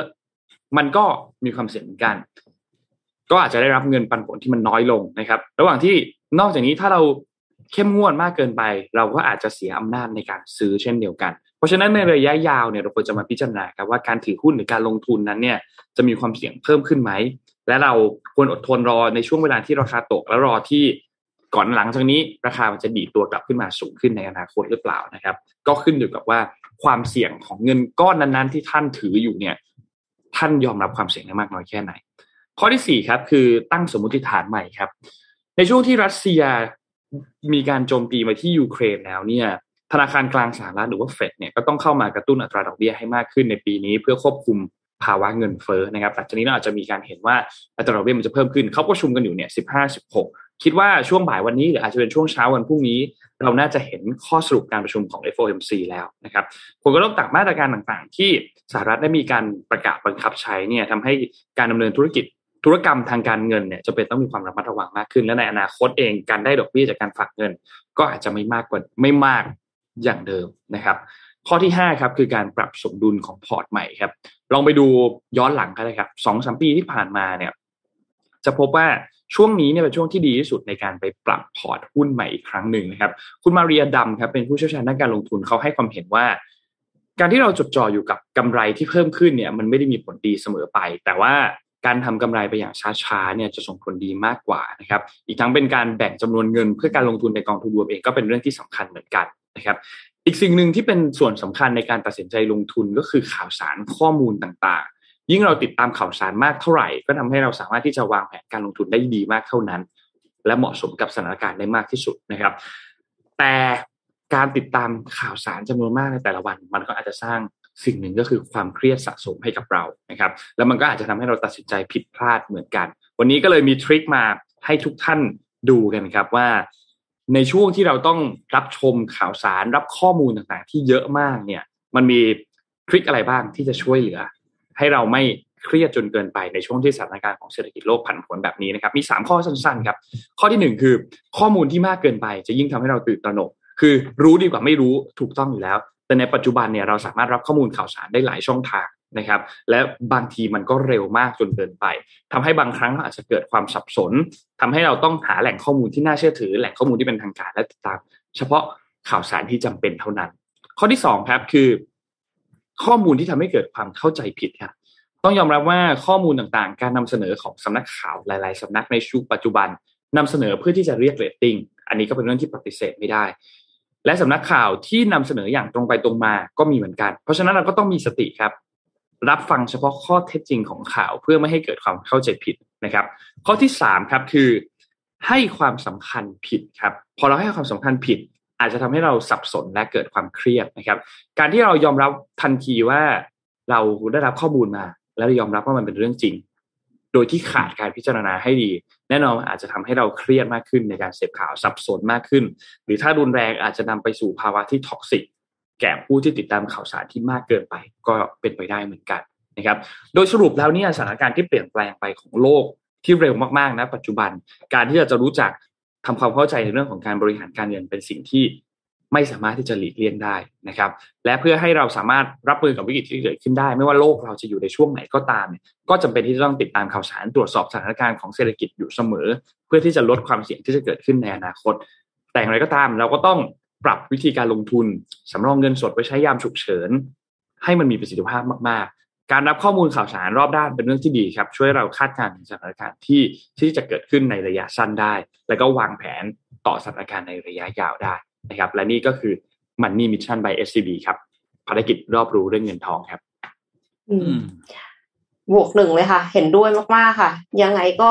มันก็มีความเสี่ยงเหมือนกัน ก็อาจจะได้รับเงินปันผลที่มันน้อยลงนะครับ ระหว่างที่นอกจากนี้ถ้าเรา เข้มงวดมากเกินไป เราก็อาจจะเสียอำนาจในการซื้อเช่นเดียวกัน เพราะฉะนั้นในระยะยาวเนี่ยเราควรจะมาพิจารณาครับว่าการถือหุ้นหรือการลงทุนนั้นเนี่ยจะมีความเสี่ยงเพิ่มขึ้นไหม และเราควรอดทนรอในช่วงเวลาที่ราคาตก แล้วรอที่ก่อนหลังจากนี้ราคามันจะดีดตัวกลับขึ้นมาสูงขึ้นในอนาคตหรือเปล่านะครับ ก็ขึ้นอยู่กับว่าความเสี่ยงของเงินก้อนนั้นๆ ที่ท่านถืออยู่เนี่ยท่านยอมรับความเสี่ยงได้มากน้อยแค่ไหน ข้อที่สี่ครับคือตั้งสมมติฐานใหม่ครับ ในช่วงที่รัสเซีย มีการโจมตีมาที่ยูเครนแล้วเนี่ยธนาคารกลางสหรัฐหรือว่าเฟดเนี่ยก็ต้องเข้ามากระตุ้นอัตราดอกเบี้ยให้มากขึ้นในปีนี้ เพื่อควบคุมภาวะเงินเฟ้อนะครับหลังจากนี้เราอาจจะมีการเห็นว่าอัตราดอกเบี้ยมันจะเพิ่มขึ้นเขาก็ชุมกันอยู่เนี่ยสิบห้าสิบหกคิดว่าช่วงบ่ายวันนี้หรืออาจจะเป็นช่วงเช้าวันพรุ่งนี้ เราน่าจะเห็นข้อสรุปการประชุมของ FOMC แล้วนะครับผลกระทบจากมาตรการต่างๆ ที่สหรัฐได้มีการประกาศบังคับใช้เนี่ยทำให้การดำเนินธุรกิจ ธุรกรรมทางการเงินเนี่ยจำเป็นต้องมีความระมัดระวังมากขึ้น และในอนาคตเองการได้ดอกเบี้ยจากการฝากเงิน ก็อาจจะไม่มากกว่าไม่มากอย่างเดิมนะครับ ข้อที่5ครับคือการปรับสมดุลของพอร์ตใหม่ครับ ลองไปดูย้อนหลังกันเลยครับสองสามปีที่ผ่านมาเนี่ย จะพบว่าช่วงนี้เนี่ยเป็นช่วงที่ดีที่สุดในการไปปรับพอร์ตหุ้นใหม่อีกครั้งหนึ่งนะครับ คุณมาเรียดัมครับเป็นผู้เชี่ยวชาญด้านการลงทุนเขาให้ความเห็นว่าการที่เราจดจ่ออยู่กับกำไรที่เพิ่มขึ้นเนี่ยมันไม่ได้มีผลดีเสมอไป แต่ว่า การทำกำไรไปอย่างช้าๆเนี่ยจะส่งผลดีมากกว่านะครับ อีกทั้งเป็นการแบ่งจำนวนเงินเพื่อการลงทุนในกองทุนรวมเองก็เป็นเรื่องที่สำคัญเหมือนกันนะครับ อีกสิ่งหนึ่งที่เป็นส่วนสำคัญในการตัดสินใจลงทุนก็คือข่าวสารข้อมูลต่างๆ ยิ่งเราติดตามข่าวสารมากเท่าไหร่ ก็ทำให้เราสามารถที่จะวางแผนการลงทุนได้ดีมากเท่านั้น และเหมาะสมกับสถานการณ์ได้มากที่สุดนะครับ แต่การติดตามข่าวสารจำนวนมากในแต่ละวัน มันก็อาจจะสร้าง สิ่งหนึ่งก็คือความเครียดสะสมให้กับเรานะครับ แล้วมันก็อาจจะทำให้เราตัดสินใจผิดพลาดเหมือนกัน วันนี้ก็เลยมีทริคมาให้ทุกท่านดูกันครับว่า ในช่วงที่เราต้องรับชมข่าวสารรับข้อมูลต่างๆ ที่เยอะมากเนี่ย มันมีทริคอะไรบ้างที่จะช่วยเหลือ ให้เราไม่เครียดจนเกินไปในช่วงที่สถานการณ์ของเศรษฐกิจโลกผันผวนแบบนี้นะครับ มี 3 ข้อสั้นๆครับ ข้อที่ 1 คือ ข้อมูลที่มากเกินไป จะยิ่งทำให้เราตื่นตระหนก คือรู้ดีกว่าไม่รู้ถูกต้องอยู่แล้ว แต่ในปัจจุบันเนี่ยเราสามารถรับข้อมูลข่าวสารได้หลายช่องทางนะครับ และบางทีมันก็เร็วมากจนเกินไปทำให้บางครั้งอาจจะเกิดความสับสนทำให้เราต้องหาแหล่งข้อมูลที่น่าเชื่อถือ แหล่งข้อมูลที่เป็นทางการและติดตาม เฉพาะข่าวสารที่จำเป็นเท่านั้น ข้อที่สองครับคือ ข้อมูลที่ทำให้เกิดความเข้าใจผิดครับต้องยอมรับว่าข้อมูลต่างๆ การนำเสนอของสำนักข่าวหลาย ๆสำนักในยุคปัจจุบันนำเสนอเพื่อที่จะเรียกเรตติ้งอันนี้ก็เป็นเรื่องที่ปฏิเสธไม่ได้ และสำนักข่าวที่นำเสนออย่างตรงไปตรงมาก็มีเหมือนกัน เพราะฉะนั้นเราก็ต้องมีสติครับ รับฟังเฉพาะข้อเท็จจริงของข่าวเพื่อไม่ให้เกิดความเข้าใจผิดนะครับ ข้อที่สามครับคือ ให้ความสำคัญผิดครับ พอเราให้ความสำคัญผิด อาจจะทำให้เราสับสนและเกิดความเครียดนะครับ การที่เรายอมรับทันทีว่าเราได้รับข้อมูลมา แล้วยอมรับว่ามันเป็นเรื่องจริง โดยที่ขาดการพิจารณาให้ดี แน่นอนอาจจะทำให้เราเครียดมากขึ้นในการเสพข่าวสับสนมากขึ้น หรือถ้ารุนแรงอาจจะนำไปสู่ภาวะที่ท็อกซิกแก่ผู้ที่ติดตามข่าวสารที่มากเกินไป ก็เป็นไปได้เหมือนกันนะครับ โดยสรุปแล้วเนี่ยสถานการณ์ที่เปลี่ยนแปลงไปของโลกที่เร็วมากๆนะปัจจุบันการที่เราจะรู้จักทำความเข้าใจในเรื่องของการบริหารการเงินเป็นสิ่งที่ ไม่สามารถที่จะหลีกเลี่ยงได้นะครับ และเพื่อให้เราสามารถรับมือกับวิกฤตที่เกิดขึ้นได้ ไม่ว่าโลกเราจะอยู่ในช่วงไหนก็ตามเนี่ยก็จำเป็นที่จะต้องติดตามข่าวสารตรวจสอบสถานการณ์ของเศรษฐกิจอยู่เสมอ เพื่อที่จะลดความเสี่ยงที่จะเกิดขึ้นในอนาคต แต่อย่างไรก็ตามเราก็ต้องปรับวิธีการลงทุนสำรองเงินสดไว้ใช้ยามฉุกเฉิน ให้มันมีประสิทธิภาพมากๆ การรับข้อมูลข่าวสารรอบด้านเป็นเรื่องที่ดีครับ ช่วยเราคาดการณ์สถานการณ์ที่ที่จะเกิดขึ้นในระยะสั้นได้ แล้วก็วางแผนต่อสถานการณ์ในระยะยาวได้ นะครับ และนี่ก็คือ Money Mission by SCB ครับ ภารกิจรอบรู้เรื่องเงินทองครับอืมบวกหนึ่งเลยค่ะ เห็นด้วยมากๆค่ะ ยังไงก็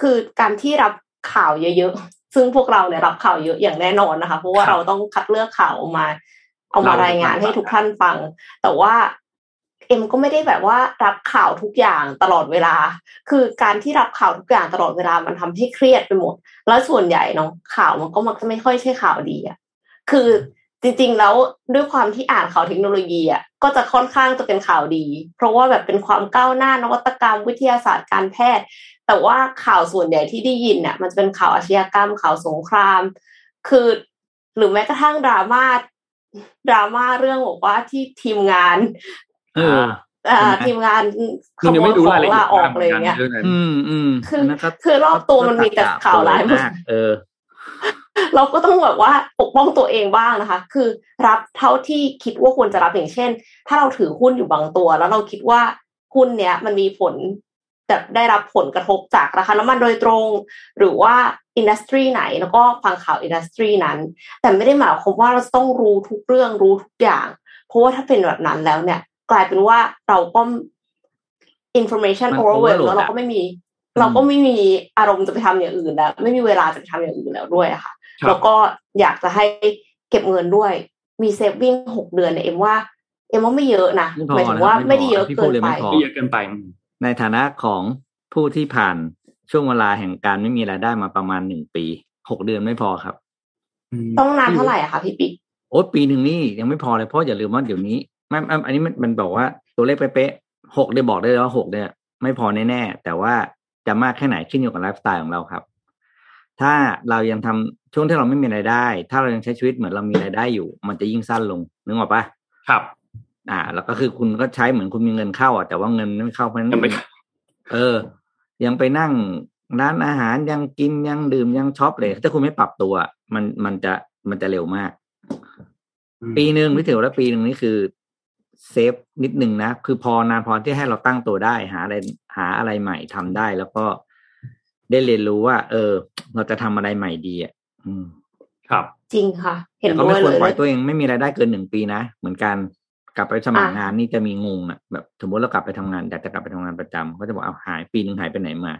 คือการที่รับข่าวเยอะๆ ซึ่งพวกเราเนี่ยรับข่าวเยอะอย่างแน่นอนนะคะ เพราะว่าเราต้องคัดเลือกข่าวออกมา เอามารายงานให้ทุกท่านฟัง แต่ว่าเอ็มก็ไม่ได้แบบว่ารับข่าวทุกอย่างตลอดเวลา คือการที่รับข่าวทุกอย่างตลอดเวลามันทำให้เครียดไปหมด แล้วส่วนใหญ่เนาะข่าวมันก็มักจะไม่ค่อยใช่ข่าวดีอะ คือจริงๆแล้วด้วยความที่อ่านข่าวเทคโนโลยีอะก็จะค่อนข้างจะเป็นข่าวดี เพราะว่าแบบเป็นความก้าวหน้านวัตกรรมวิทยาศาสตร์การแพทย์ แต่ว่าข่าวส่วนใหญ่ที่ได้ยินเนี่ยมันจะเป็นข่าวอาชญากรรมข่าวสงคราม คือหรือแม้กระทั่งดราม่าดราม่าเรื่องบอกว่าที่ทีมงานเอออ่าทีมงานขมันยังโมไม่ยรู้ขอรายงละเอีลายดออกเลยเงี้ยเรื่องนั้นอืมอืมคือนนั้นก็คือรอบตัวมันมีแต่ข่าวร้ายหมดมากเออ เราก็ต้องแบบว่าปกป้องตัวเองบ้างนะคะ คือรับเท่าที่คิดว่าควรจะรับอย่างเช่น ถ้าเราถือหุ้นอยู่บางตัว แล้วเราคิดว่าหุ้นเนี้ยมันมีผลแบบได้รับผลกระทบจากราคาน้ำมันโดยตรง หรือว่าอินดัสทรีไหนแล้วก็ฟังข่าวอินดัสทรีนั้น แต่ไม่ได้หมายความว่าเราต้องรู้ทุกเรื่องรู้ทุกอย่าง เพราะว่าถ้าเป็นแบบนั้นแล้วเนี่ย กลายเป็นว่าเราก็ information มัน overwhelm overload แล้วเราก็ไม่มี เราก็ไม่มีอารมณ์จะไปทำอย่างอื่นแล้ว ไม่มีเวลาจะไปทำอย่างอื่นแล้วด้วยอะค่ะครับ แล้วก็อยากจะให้เก็บเงินด้วย มี saving หกเดือนเนี่ยเอ็มว่า เอ็มว่าไม่เยอะนะไม่พอหมายถึงว่านะครับไม่พอไม่ได้เยอะพี่เกิพูดนเลยไปไม่พอไม่เยอะเกินไป ในฐานะของผู้ที่ผ่านช่วงเวลาแห่งการไม่มีรายได้มาประมาณหนึ่งปีหกเดือนไม่พอครับ ต้องนานเท่าไหร่อะคะพี่ปิ๊กโอ้ปีหนึ่งนี่ยังไม่พอเลยเพราะอย่าลืมว่าเดี๋ยวนี้ไม่ไม่อันนี้มันมันบอกว่าตัวเลขเป๊ะๆหกได้บอกได้เลยว่าหกเนี่ยไม่พอแน่ๆแต่ว่าจะมากแค่ไหนขึ้นอยู่กับไลฟ์สไตล์ของเราครับ ถ้าเรายังทำ ช่วงที่เราไม่มีรายได้ ถ้าเรายังใช้ชีวิตเหมือนเรามีรายได้อยู่ มันจะยิ่งสั้นลงนึกออกปะครับ อ่า แล้วก็คือคุณก็ใช้เหมือนคุณมีเงินเข้าอะแต่ว่าเงินไม่เข้าเพราะฉะนั้นยังไม่เออ ยังไปนั่งร้านอาหารยังกินยังดื่มยังช็อปเลย ถ้าคุณไม่ปรับตัว มันมันจะมันจะเร็วมาก ปีหนึ่งพี่ถือว่าปีหนึ่งนี่คือ safe นิดหนึ่งนะ คือพอนานพอที่ให้เราตั้งตัวได้ หาอะไรหาอะไรใหม่ทำได้ แล้วก็ได้เรียนรู้ว่า เออ เราจะทำอะไรใหม่ดีอะอืม ครับ จริงค่ะ เห็นแต่ก็ด้ไม่วยควรเลยปล่อยตัวเองไม่มีรายได้เกินหนึ่งปีนะ เหมือนกันกลับไปสมัครอะงานนี่จะมีงงอะแบบสมมติเรากลับไปทำงานอยากจะกลับไปทำงานประจำก็จะบอกเอาหายปีหนึ่งหายไปไหนมา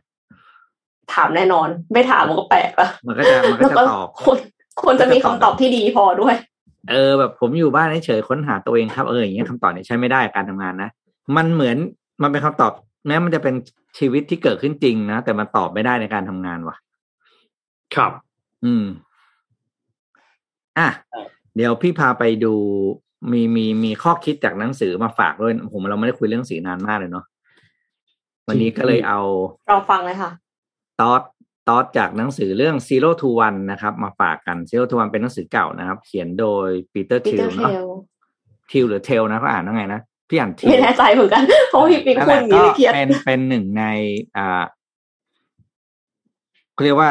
ถามแน่นอน ไม่ถามมันก็แปลกละมันก็จะมันก็แล้วจะก็ตอบควรควรจะมีคำตอบที่ดีพอด้วย เออแบบผมอยู่บ้านเฉยๆค้นหาตัวเองครับเอออย่างเงี้ยคำตอบเนี่ยใช้ไม่ได้การทำงานนะมันเหมือนมันเป็นคำตอบแม้มันจะเป็นชีวิตที่เกิดขึ้นจริงนะแต่มันตอบไม่ได้ในการทำงานว่ะ ครับ อืม อะ เดี๋ยวพี่พาไปดูมีมีมีข้อคิดจากหนังสือมาฝากด้วยผมเราไม่ได้คุยเรื่องสีนานมากเลยเนาะวันนี้ก็เลยเอาเราฟังเลยค่ะตอดตอดจากหนังสือเรื่อง zero to one นะครับ มาฝากกัน zero to one เป็นหนังสือเก่านะครับ เขียนโดยปีเตอร์ทิ Peter ลเนาะ Thiel ทิลหรือเทลนะเขาอ่านว่าไงนะพี่อ่านทิลไม่แน่ใจเหมือนกันเพราะพี่ปิ๊กนั่นพูแหดละอย่างนี้ก็เลยเครียดเป็นเป็นหนึ่งในอ่าเขาเรียกว่า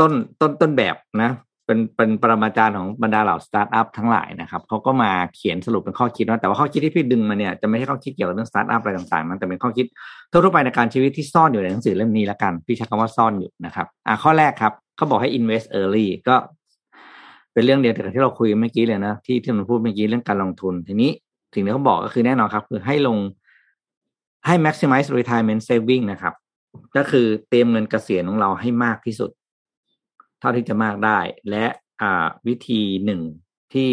ต้นต้นต้นแบบนะเป็นเป็นปรมาจารย์ของบรรดาเหล่าสตาร์ทอัพทั้งหลายนะครับเขาก็มาเขียนสรุปเป็นข้อคิดว่าแต่ว่าข้อคิดที่พี่ดึงมาเนี่ยจะไม่ใช่ข้อคิดเกี่ยวกับเรื่องสตาร์ทอัพอะไรต่างๆ มันแต่เป็นข้อคิดทั่วไปในการชีวิตที่ซ่อนอยู่ในหนังสือเล่มนี้ละกันพี่ใช้คำว่าซ่อนอยู่นะครับอ่าข้อแรกครับเขาบอกให้ invest early ก็เป็นเรื่องเดียวกับที่เราคุยเมื่อกี้เลยนะที่ที่ผมพูดเมื่อกี้เรื่องการลงทุน ทีนี้สิ่งที่เขาบอกก็คือแน่นอนครับ คือให้ลงให้ maximize retirement saving นะครับ ก็คือเตรียมเงินเกษียณของเราให้มากที่สุด เท่าที่จะมากได้ และอ่าวิธีหนึ่งที่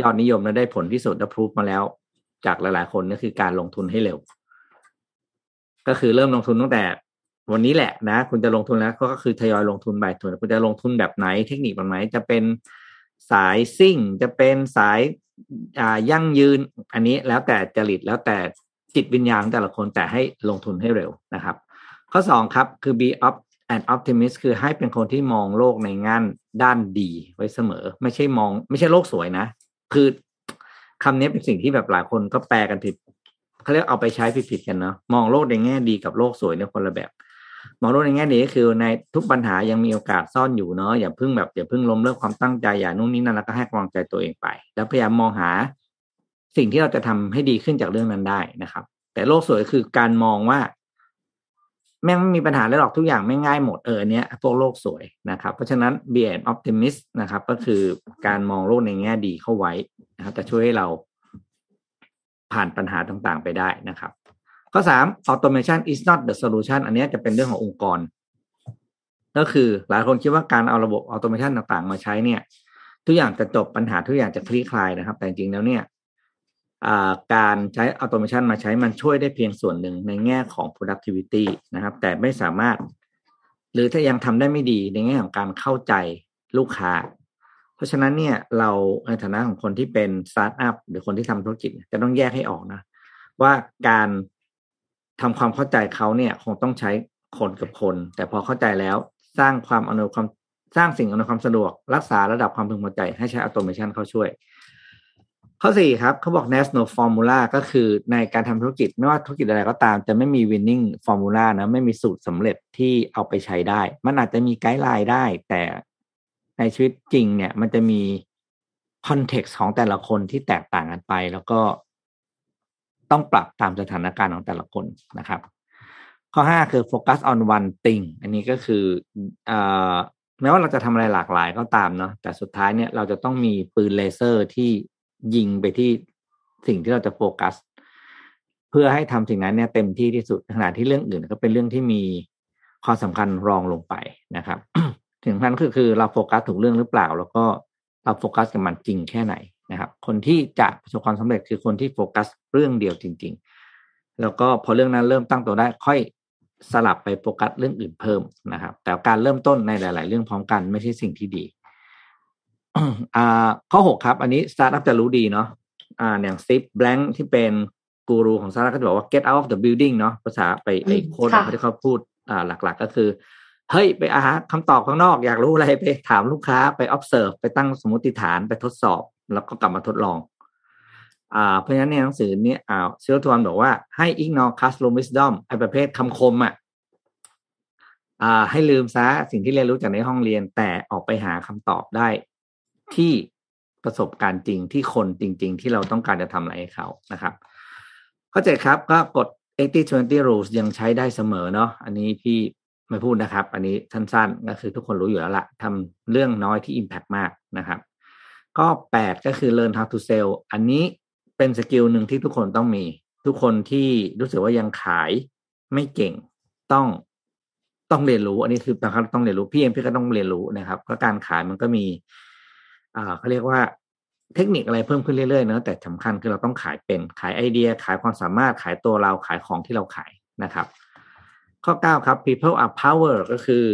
ยอดนิยมและได้ผลที่สุดและพรูฟมาแล้ว จากหลาย ๆ คนก็คือการลงทุนให้เร็ว ก็คือเริ่มลงทุนตั้งแต่วันนี้แหละนะ คุณจะลงทุนแล้วก็คือทยอยลงทุนแบบถุนคุณจะลงทุนแบบไหนเทคนิคแบบไหนจะเป็นสายซิ่งจะเป็นสายอ่ายั่งยืน อันนี้แล้วแต่จริตแล้วแต่จิตวิญญาณแต่ละคนแต่ให้ลงทุนให้เร็วนะครับ ข้อสองครับคือ be up and optimist คือให้เป็นคนที่มองโลกในงานด้านดีไว้เสมอ ไม่ใช่มอง ไม่ใช่โลกสวยนะ คือคำนี้เป็นสิ่งที่แบบหลายคนก็แปลกันผิดเขาเรียกเอาไปใช้ผิดๆกันเนาะมองโลกในแง่ดีกับโลกสวยเนี่ยคนละแบบ มองโลกในแง่ดีก็คือในทุกปัญหายังมีโอกาสซ่อนอยู่เนาะอย่าเพิ่งแบบอย่าเพิ่งล้มเลิกความตั้งใจอย่านู่นนี่นั่นแล้วก็ให้กำลังใจตัวเองไป แล้วพยายามมองหาสิ่งที่เราจะทำให้ดีขึ้นจากเรื่องนั้นได้นะครับ แต่โลกสวยคือการมองว่า แม่งไม่มีปัญหาเลยหรอกทุกอย่างไม่ง่ายหมดเออเนี้ยพวกโลกสวยนะครับ เพราะฉะนั้น be an optimist นะครับ ก็คือการมองโลกในแง่ดีเข้าไว้นะครับจะช่วยให้เราผ่านปัญหาต่างๆไปได้นะครับ ข้อสาม automation is not the solution อันเนี้ยจะเป็นเรื่องขององค์กร ก็คือหลายคนคิดว่าการเอาระบบ automation ต่างๆ มาใช้เนี่ย ทุกอย่างจะจบปัญหาทุกอย่างจะคลี่คลายนะครับ แต่จริงๆแล้วเนี่ย การใช้ automation มาใช้มันช่วยได้เพียงส่วนหนึ่งในแง่ของ productivity นะครับ แต่ไม่สามารถ หรือถ้ายังทำได้ไม่ดีในแง่ของการเข้าใจลูกค้า เพราะฉะนั้นเนี่ยเราในฐานะของคนที่เป็นสตาร์ทอัพหรือคนที่ทำธุรกิจจะต้องแยกให้ออกนะ ว่าการทำความเข้าใจเขาเนี่ยคงต้องใช้คนกับคน แต่พอเข้าใจแล้วสร้างความอนวยความสร้างสิ่งอำนวยความสะดวก รักษาระดับความพึงพอใจให้ใช้ automation เข้าช่วย ข้อสี่ครับเขาบอก national formula ก็คือในการทำธุรกิจไม่ว่าธุรกิจอะไรก็ตาม จะไม่มี winning formula นะไม่มีสูตรสำเร็จที่เอาไปใช้ได้ มันอาจจะมี guideline ได้ แต่ในชีวิตจริงเนี่ยมันจะมี context ของแต่ละคนที่แตกต่างกันไป แล้วก็ต้องปรับตามสถานการณ์ของแต่ละคนนะครับ ข้อห้าคือ focus on one thing อันนี้ก็คืออแม้ว่าเราจะทำอะไรหลากหลายก็ตามเนาะแต่สุดท้ายเนี่ยเราจะต้องมีปืนเลเซอร์ที่ ยิงไปที่สิ่งที่เราจะโฟกัส เพื่อให้ทำสิ่งนั้นเนี่ยเต็มที่ที่สุดขณะที่เรื่องอื่นก็เป็นเรื่องที่มีความสำคัญรองลงไปนะครับถึงพันคือคือเราโฟกัสถูกเรื่องหรือเปล่า แล้วก็เราโฟกัสกับมันจริงแค่ไหนนะครับ คนที่จะประสบความสำเร็จคือคนที่โฟกัสเรื่องเดียวจริง ๆ แล้วก็พอเรื่องนั้นเริ่มตั้งตัวได้ค่อยสลับไปโฟกัสเรื่องอื่นเพิ่มนะครับ แต่การเริ่มต้นในหลาย ๆ เรื่องพร้อมกันไม่ใช่สิ่งที่ดี อ่าข้อหกครับ อันนี้สตาร์ทอัพจะรู้ดีเนาะอ่าอย่างซิปแบงค์ที่เป็นกูรูของสตาร์ทอัพก็จะบอกว่า get out of the building เนาะภาษาไปไอ้โค้ดที่เขาพูดอ่าหลัก ๆ ก็คือ เฮ้ย ไปอาหาคำตอบข้างนอกอยากรู้อะไรไปถามลูกค้าไป observe ไปตั้งสมมติฐานไปทดสอบ แล้วก็กลับมาทดลองอ่าเพราะฉะนั้นในหนังสือนี้อ่าเซลทวนบอกว่าให้ ignore classroom wisdom ไอ้ประเภทคำคมอะอ่าให้ลืมซะสิ่งที่เรียนรู้จากในห้องเรียนแต่ออกไปหาคำตอบได้ ที่ประสบการณ์จริงที่คนจริง ๆ ที่เราต้องการจะทำอะไรให้เขานะครับ เข้อเจ็ดครับก็กด80-20 rules ยังใช้ได้เสมอเนาะอันนี้พี่ไม่พูดนะครับ อันนี้สั้นๆ ก็คือทุกคนรู้อยู่แล้วละทำเรื่องน้อยที่ impact มากนะครับ ก็แปดก็คือ learn how to sell อันนี้เป็นสกิลหนึ่งที่ทุกคนต้องมี ทุกคนที่รู้สึกว่ายังขายไม่เก่งต้องต้องเรียนรู้ อันนี้คือบางครั้งต้องเรียนรู้พี่เองพี่ก็ต้องเรียนรู้นะครับเพราะการขายมันก็มี เขาเรียกว่าเทคนิคอะไรเพิ่มขึ้นเรื่อยๆเนอะแต่สำคัญคือเราต้องขายเป็นขายไอเดีย ขายความสามารถขายตัวเราขายของที่เราขายนะครับ ข้อเก้าครับ people are power ก็คือ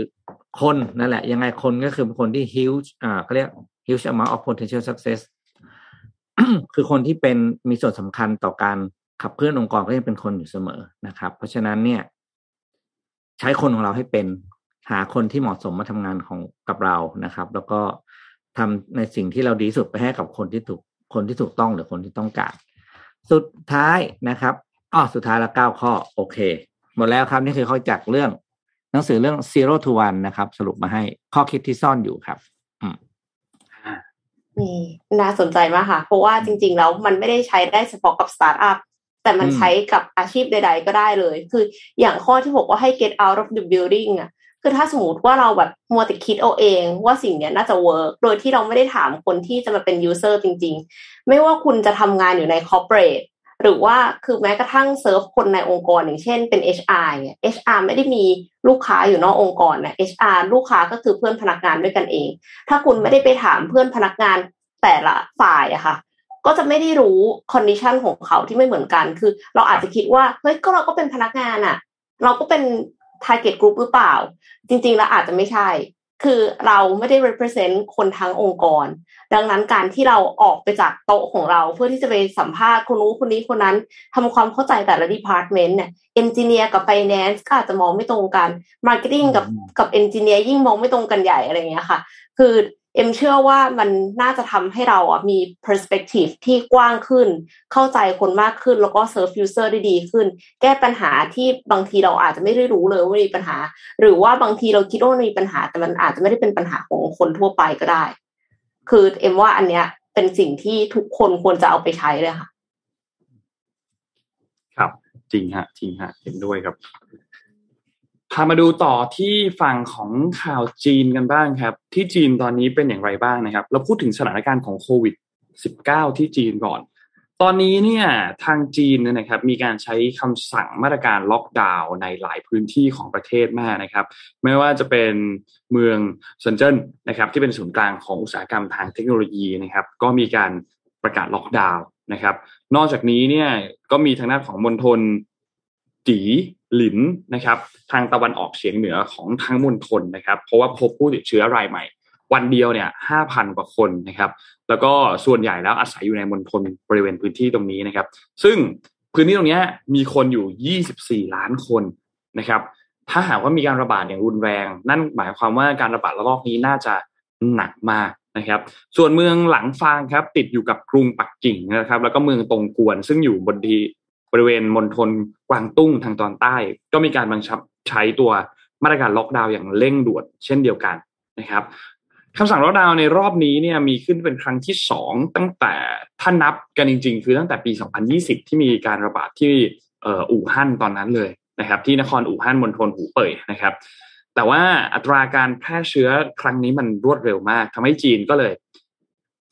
คนนั่นแหละ ยังไงคนก็คือคนที่ huge อ่าเขาเรียก huge amount of potential success คือคนที่เป็นมีส่วนสำคัญต่อการขับเคลื่อนองค์กรก็ยังเป็นคนอยู่เสมอนะครับ เพราะฉะนั้นเนี่ย ใช้คนของเราให้เป็นหาคนที่เหมาะสมมาทำงานของกับเรานะครับ แล้วก็ ทำในสิ่งที่เราดีสุดไปให้กับคนที่ถูกคนที่ถูกต้องหรือคนที่ต้องการ สุดท้ายนะครับอ๋อสุดท้ายละเก้าข้อ โอเค หมดแล้วครับนี่คือข้อจากเรื่อง หนังสือเรื่อง zero to one นะครับ สรุปมาให้ข้อคิดที่ซ่อนอยู่ครับอืมนี่น่าสนใจมากค่ะ เพราะว่าจริงๆแล้วมันไม่ได้ใช้ได้เฉพาะกับสตาร์ทอัพแต่มันใช้กับอาชีพใด ๆ ก็ได้เลย คืออย่างข้อที่บอกว่าให้ get out of the building อะ คือถ้าสมมติว่าเราแบบมัวแต่คิดเอาเอง ว่าสิ่งเนี้ยน่าจะ work โดยที่เราไม่ได้ถามคนที่จะมาเป็น user จริง ๆ ไม่ว่าคุณจะทำงานอยู่ใน corporate หรือว่าคือแม้กระทั่งเซิร์ฟคนในองค์กรอย่างเช่นเป็น HR เนี่ย HR ไม่ได้มีลูกค้าอยู่นอกองค์กรนะ HR ลูกค้าก็คือเพื่อนพนักงานด้วยกันเอง ถ้าคุณไม่ได้ไปถามเพื่อนพนักงานแต่ละฝ่ายอะค่ะ ก็จะไม่ได้รู้condition ของเขาที่ไม่เหมือนกัน คือ เราอาจจะคิดว่าเฮ้ยก็เราก็เป็นพนักงานอะเราก็เป็น target group หรือเปล่า จริง ๆ แล้วอาจจะไม่ใช่ คือเราไม่ได้ represent คนทั้งองค์กร ดังนั้นการที่เราออกไปจากโต๊ะของเรา เพื่อที่จะไปสัมภาษณ์คนนู้นคนนี้คนนั้นทำความเข้าใจแต่ละ department เนี่ย engineer กับ finance ก็อาจจะมองไม่ตรงกัน marketing กับกับ engineer ยิ่งมองไม่ตรงกันใหญ่อะไรอย่างเงี้ยค่ะ คือ เอ็มเชื่อว่ามันน่าจะทำให้เราอะมี perspective ที่กว้างขึ้น เข้าใจคนมากขึ้นแล้วก็ serve user ได้ดีขึ้น แก้ปัญหาที่บางทีเราอาจจะไม่ได้รู้เลยว่ามีปัญหา หรือว่าบางทีเราคิดว่ามีปัญหา แต่มันอาจจะไม่ได้เป็นปัญหาของคนทั่วไปก็ได้ คือเอ็มว่าอันเนี้ยเป็นสิ่งที่ทุกคนควรจะเอาไปใช้เลยค่ะ ครับ จริงฮะ จริงฮะเห็นด้วยครับ พามาดูต่อที่ฝั่งของข่าวจีนกันบ้างครับ ที่จีนตอนนี้เป็นอย่างไรบ้างนะครับ เราพูดถึงสถานการณ์ของโควิด -19 ที่จีนก่อน ตอนนี้เนี่ยทางจีนเนี่ยนะครับ มีการใช้คำสั่งมาตรการล็อกดาวน์ในหลายพื้นที่ของประเทศมากนะครับ ไม่ว่าจะเป็นเมืองเซินเจิ้นนะครับ ที่เป็นศูนย์กลางของอุตสาหกรรมทางเทคโนโลยีนะครับ ก็มีการประกาศล็อกดาวน์นะครับ นอกจากนี้เนี่ยก็มีทางด้านของมณฑลจี หลินนะครับทางตะวันออกเฉียงเหนือของทั้งมณฑลนะครับเพราะว่าพบผู้ติดเชื้อรายใหม่ วันเดียวเนี่ยห้าพันกว่าคนนะครับ แล้วก็ส่วนใหญ่แล้วอาศัยอยู่ในมณฑลบริเวณพื้นที่ตรงนี้นะครับ ซึ่งพื้นที่ตรงนี้มีคนอยู่ 24 ล้านคนนะครับ ถ้าหากว่ามีการระบาดอย่างรุนแรง นั่นหมายความว่าการระบาดระลอกนี้น่าจะหนักมากนะครับ ส่วนเมืองหลังฟางครับ ติดอยู่กับกรุงปักกิ่งนะครับ แล้วก็เมืองตงกวน ซึ่งอยู่บนที่ ริเวณมณฑลกวางตุ้งทางตอนใต้ ก็มีการบังคับใช้ตัวมาตรการล็อกดาวน์อย่างเร่งด่วนเช่นเดียวกันนะครับคำสั่งล็อกดาวน์ในรอบนี้เนี่ยมีขึ้นเป็นครั้งที่สองตั้งแต่ถ้านับกันจริง ๆ คือตั้งแต่ปี 2020 ที่มีการระบาดที่อู่ฮั่นตอนนั้นเลยนะครับ ที่นครอู่ฮั่นมณฑลหูเป่ยนะครับ แต่ว่าอัตราการแพร่เชื้อครั้งนี้มันรวดเร็วมากทำให้จีนก็เลย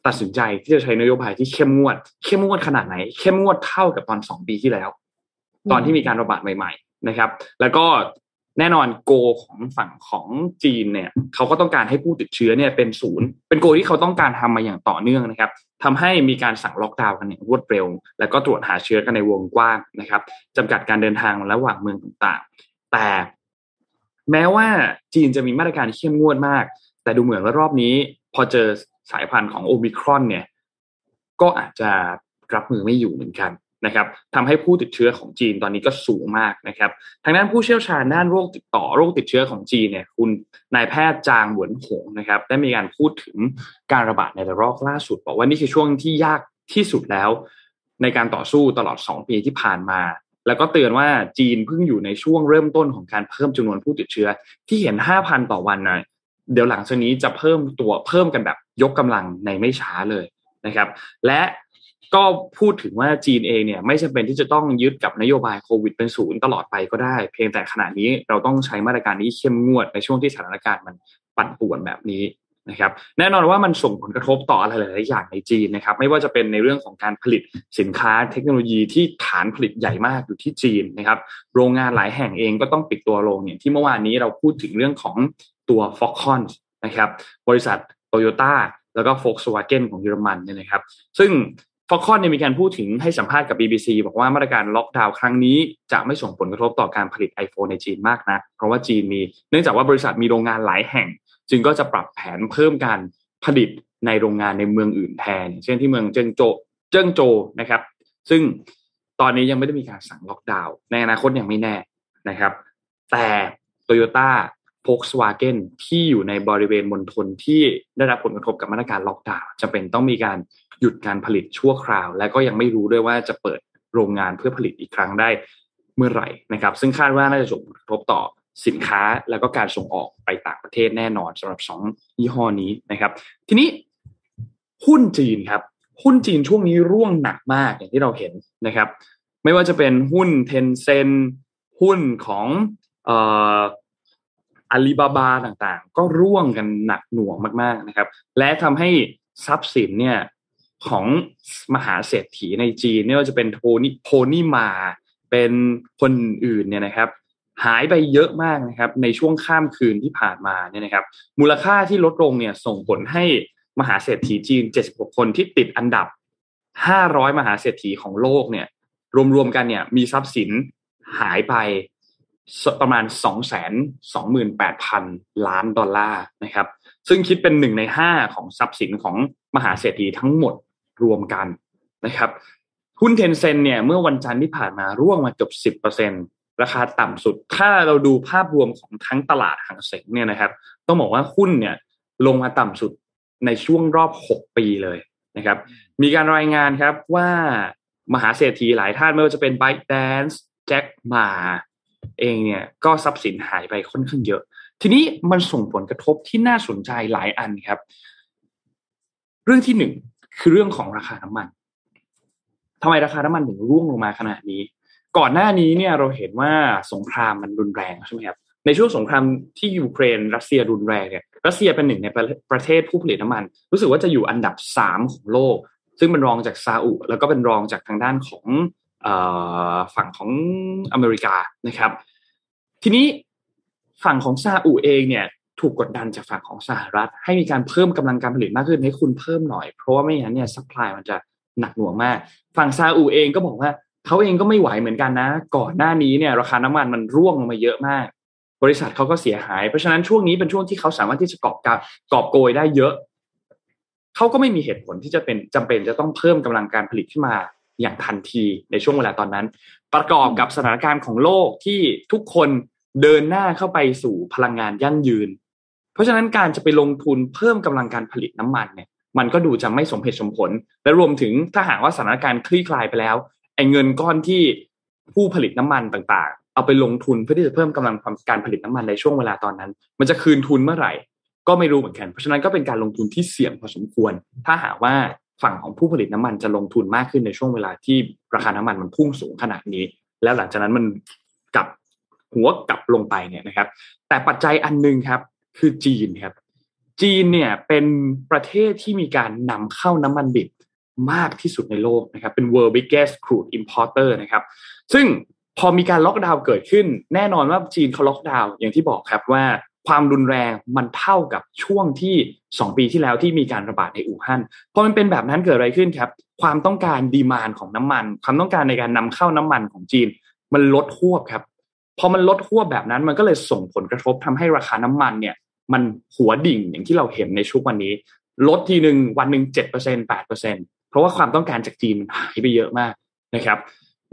ตัดสินใจที่จะใช้นโยบายที่เข้มงวด เข้มงวดขนาดไหน เข้มงวดเท่ากับตอนสองปีที่แล้ว ตอนที่มีการระบาดใหม่ ๆ นะครับ แล้วก็แน่นอนโกของฝั่งของจีนเนี่ยเขาก็ต้องการให้ผู้ติดเชื้อเนี่ยเป็นศูนย์เป็นโกที่เขาต้องการทำมาอย่างต่อเนื่องนะครับทำให้มีการสั่งล็อกดาวน์กันอย่างรวดเร็ว แล้วก็ตรวจหาเชื้อกันในวงกว้างนะครับจำกัดการเดินทางระหว่างเมืองต่างๆ แต่แม้ว่าจีนจะมีมาตรการที่เข้มงวดมาก แต่ดูเหมือนว่ารอบนี้ พอเจอ สายพันธุ์ของโอมิครอนเนี่ยก็อาจจะรับมือไม่อยู่เหมือนกันนะครับทำให้ผู้ติดเชื้อของจีนตอนนี้ก็สูงมากนะครับ ทางด้านผู้เชี่ยวชาญด้านโรคติดต่อโรคติดเชื้อของจีนเนี่ย คุณนายแพทย์จางหวนหงนะครับ ได้มีการพูดถึงการระบาดในระลอกล่าสุด บอกว่านี่คือช่วงที่ยากที่สุดแล้ว ในการต่อสู้ตลอด 2 ปีที่ผ่านมา แล้วก็เตือนว่าจีนเพิ่งอยู่ในช่วงเริ่มต้นของการเพิ่มจำนวนผู้ติดเชื้อ ที่เห็น 5,000 ต่อวันนะ เดี๋ยวหลังจากนี้จะเพิ่มตัวเพิ่มกันแบบยกกำลังในไม่ช้าเลยนะครับ และก็พูดถึงว่าจีนเองเนี่ยไม่จำเป็นที่จะต้องยึดกับนโยบายโควิดเป็นศูนย์ตลอดไปก็ได้ เพียงแต่ขณะนี้เราต้องใช้มาตรการนี้เข้มงวดในช่วงที่สถานการณ์มันปั่นป่วนแบบนี้นะครับแน่นอนว่ามันส่งผลกระทบต่ออะไรหลายๆอย่างในจีนนะครับ ไม่ว่าจะเป็นในเรื่องของการผลิตสินค้าเทคโนโลยีที่ฐานผลิตใหญ่มากอยู่ที่จีนนะครับ โรงงานหลายแห่งเองก็ต้องปิดตัวลงเนี่ยที่เมื่อวานนี้เราพูดถึงเรื่องของ ตัว f o x c o n นะครับบริษัทโตโยต้าแล้วก็ Volkswagen ของเยอรมันเนี่ยนะครับ ซึ่งฟอคอนเนี่ยมีการพูดถึงให้สัมภาษณ์กับ BBC บอกว่ามาตรการล็อกดาวน์ครั้งนี้จะไม่ส่งผลกระทบต่อการผลิต iPhone ในจีนมากนะเพราะว่าจีนมีเนื่องจากว่าบริษัทมีโรงงานหลายแห่ง จึงก็จะปรับแผนเพิ่มการผลิตในโรงงานในเมืองอื่นแทน เช่นที่เมืองเจิงโจเจิงโจนะครับ ซึ่งตอนนี้ยังไม่ได้มีการสั่งล็อกดาวน์ในอนาคตยังไม่แน่นะครับ แต่โตโยต้า Volkswagen ที่อยู่ในบริเวณมณฑลที่ได้รับผลกระทบกับมาตรการล็อกดาวน์จะเป็นต้องมีการหยุดการผลิตชั่วคราว และก็ยังไม่รู้ด้วยว่าจะเปิดโรงงานเพื่อผลิตอีกครั้งได้เมื่อไหร่นะครับ ซึ่งคาดว่าน่าจะส่งผลกระทบต่อสินค้าแล้วก็การส่งออกไปต่างประเทศแน่นอนสำหรับสองยี่ห้อนี้นะครับ ทีนี้หุ้นจีนครับ หุ้นจีนช่วงนี้ร่วงหนักมากอย่างที่เราเห็นนะครับ ไม่ว่าจะเป็นหุ้นเทนเซนหุ้นของเอ่อ อาลีบาบาต่างๆ ก็ร่วงกันหนักหน่วงมากๆนะครับ และทำให้ทรัพย์สินเนี่ยของมหาเศรษฐีในจีนไม่ว่าจะเป็นโทนี่โพนี่มา เป็นคนอื่นเนี่ยนะครับ หายไปเยอะมากนะครับ ในช่วงข้ามคืนที่ผ่านมาเนี่ยนะครับ มูลค่าที่ลดลงเนี่ยส่งผลให้มหาเศรษฐีจีน 76 คนที่ติดอันดับ 500 มหาเศรษฐีของโลกเนี่ย รวมๆกันเนี่ยมีทรัพย์สินหายไป ประมาณ 228,000 ล้านดอลลาร์นะครับ ซึ่งคิดเป็นหนึ่งในห้าของทรัพย์สินของมหาเศรษฐีทั้งหมดรวมกันนะครับหุ้นเทนเซ็นเนี่ยเมื่อวันจันทร์ที่ผ่านมาร่วงมาเกือบ10%ราคาต่ำสุด ถ้าเราดูภาพรวมของทั้งตลาดหางเสงเนี่ยนะครับ ต้องบอกว่าหุ้นเนี่ยลงมาต่ำสุดในช่วงรอบ 6 ปีเลยนะครับ มีการรายงานครับว่ามหาเศรษฐีหลายท่านไม่ว่าจะเป็น b y t e d a n c e แจ็คมา เองเนี่ยก็ทรัพย์สินหายไปค่อนข้างเยอะ ทีนี้มันส่งผลกระทบที่น่าสนใจหลายอันครับ เรื่องที่หนึ่งคือเรื่องของราคาน้ำมันทำไมราคาน้ำมันถึงร่วงลงมาขนาดนี้ ก่อนหน้านี้เนี่ยเราเห็นว่าสงครามมันรุนแรงใช่ไหมครับในช่วงสงครามที่ยูเครน รัสเซียรุนแรงเนี่ยรัสเซียเป็นหนึ่งในประเทศผู้ผลิตน้ำมัน รู้สึกว่าจะอยู่อันดับสามของโลก ซึ่งเป็นรองจากซาอุ แล้วก็เป็นรองจากทางด้านของ ฝั่งของอเมริกานะครับ ทีนี้ฝั่งของซาอุเองเนี่ยถูกกดดันจากฝั่งของสหรัฐ ให้มีการเพิ่มกำลังการผลิตมากขึ้นให้คุณเพิ่มหน่อย เพราะว่าไม่อย่างนั้นเนี่ยซัพพลายมันจะหนักหน่วงมาก ฝั่งซาอุเองก็บอกว่าเขาเองก็ไม่ไหวเหมือนกันนะ ก่อนหน้านี้เนี่ยราคาน้ำมันมันร่วงลงมาเยอะมาก บริษัทเขาก็เสียหาย เพราะฉะนั้นช่วงนี้เป็นช่วงที่เขาสามารถที่จะกอบกับกอบโกยได้เยอะเขาก็ไม่มีเหตุผลที่จะเป็นจำเป็นจะต้องเพิ่มกำลังการผลิตขึ้นมา อย่างทันทีในช่วงเวลาตอนนั้น ประกอบกับสถานการณ์ของโลกที่ทุกคนเดินหน้าเข้าไปสู่พลังงานยั่งยืน เพราะฉะนั้นการจะไปลงทุนเพิ่มกำลังการผลิตน้ำมันเนี่ยมันก็ดูจะไม่สมเหตุสมผล และรวมถึงถ้าหากว่าสถานการณ์คลี่คลายไปแล้วไอ้เงินก้อนที่ผู้ผลิตน้ำมันต่างๆ เอาไปลงทุนเพื่อที่จะเพิ่มกำลังการผลิตน้ำมันในช่วงเวลาตอนนั้น มันจะคืนทุนเมื่อไหร่ ก็ไม่รู้เหมือนกัน เพราะฉะนั้นก็เป็นการลงทุนที่เสี่ยงพอสมควร ถ้าหากว่า ฝั่งของผู้ผลิตน้ำมันจะลงทุนมากขึ้นในช่วงเวลาที่ราคาน้ำมันมันพุ่งสูงขนาดนี้ แล้วหลังจากนั้นมันกลับหัวกลับลงไปเนี่ยนะครับ แต่ปัจจัยอันนึงครับ คือจีนครับ จีนเนี่ยเป็นประเทศที่มีการนำเข้าน้ำมันดิบมากที่สุดในโลกนะครับ เป็น world biggest crude importer นะครับ ซึ่งพอมีการล็อกดาวน์เกิดขึ้น แน่นอนว่าจีนเขาล็อกดาวน์อย่างที่บอกครับว่า ความรุนแรงมันเท่ากับช่วงที่สองปีที่แล้วที่มีการระบาดในอู่ฮั่นพอมันเป็นแบบนั้นเกิดอะไรขึ้นครับ ความต้องการดีมานของน้ำมัน ความต้องการในการนำเข้าน้ำมันของจีน มันลดหวบครับพอมันลดหวบแบบนั้นมันก็เลยส่งผลกระทบทำให้ราคาน้ำมันเนี่ย มันหัวดิ่งอย่างที่เราเห็นในช่วงวันนี้ ลดทีหนึ่งวันหนึ่งเจ็ดเปอร์เซ็นแปดเปอร์เซ็นเพราะว่าความต้องการจากจีนมันหายไปเยอะมากนะครับ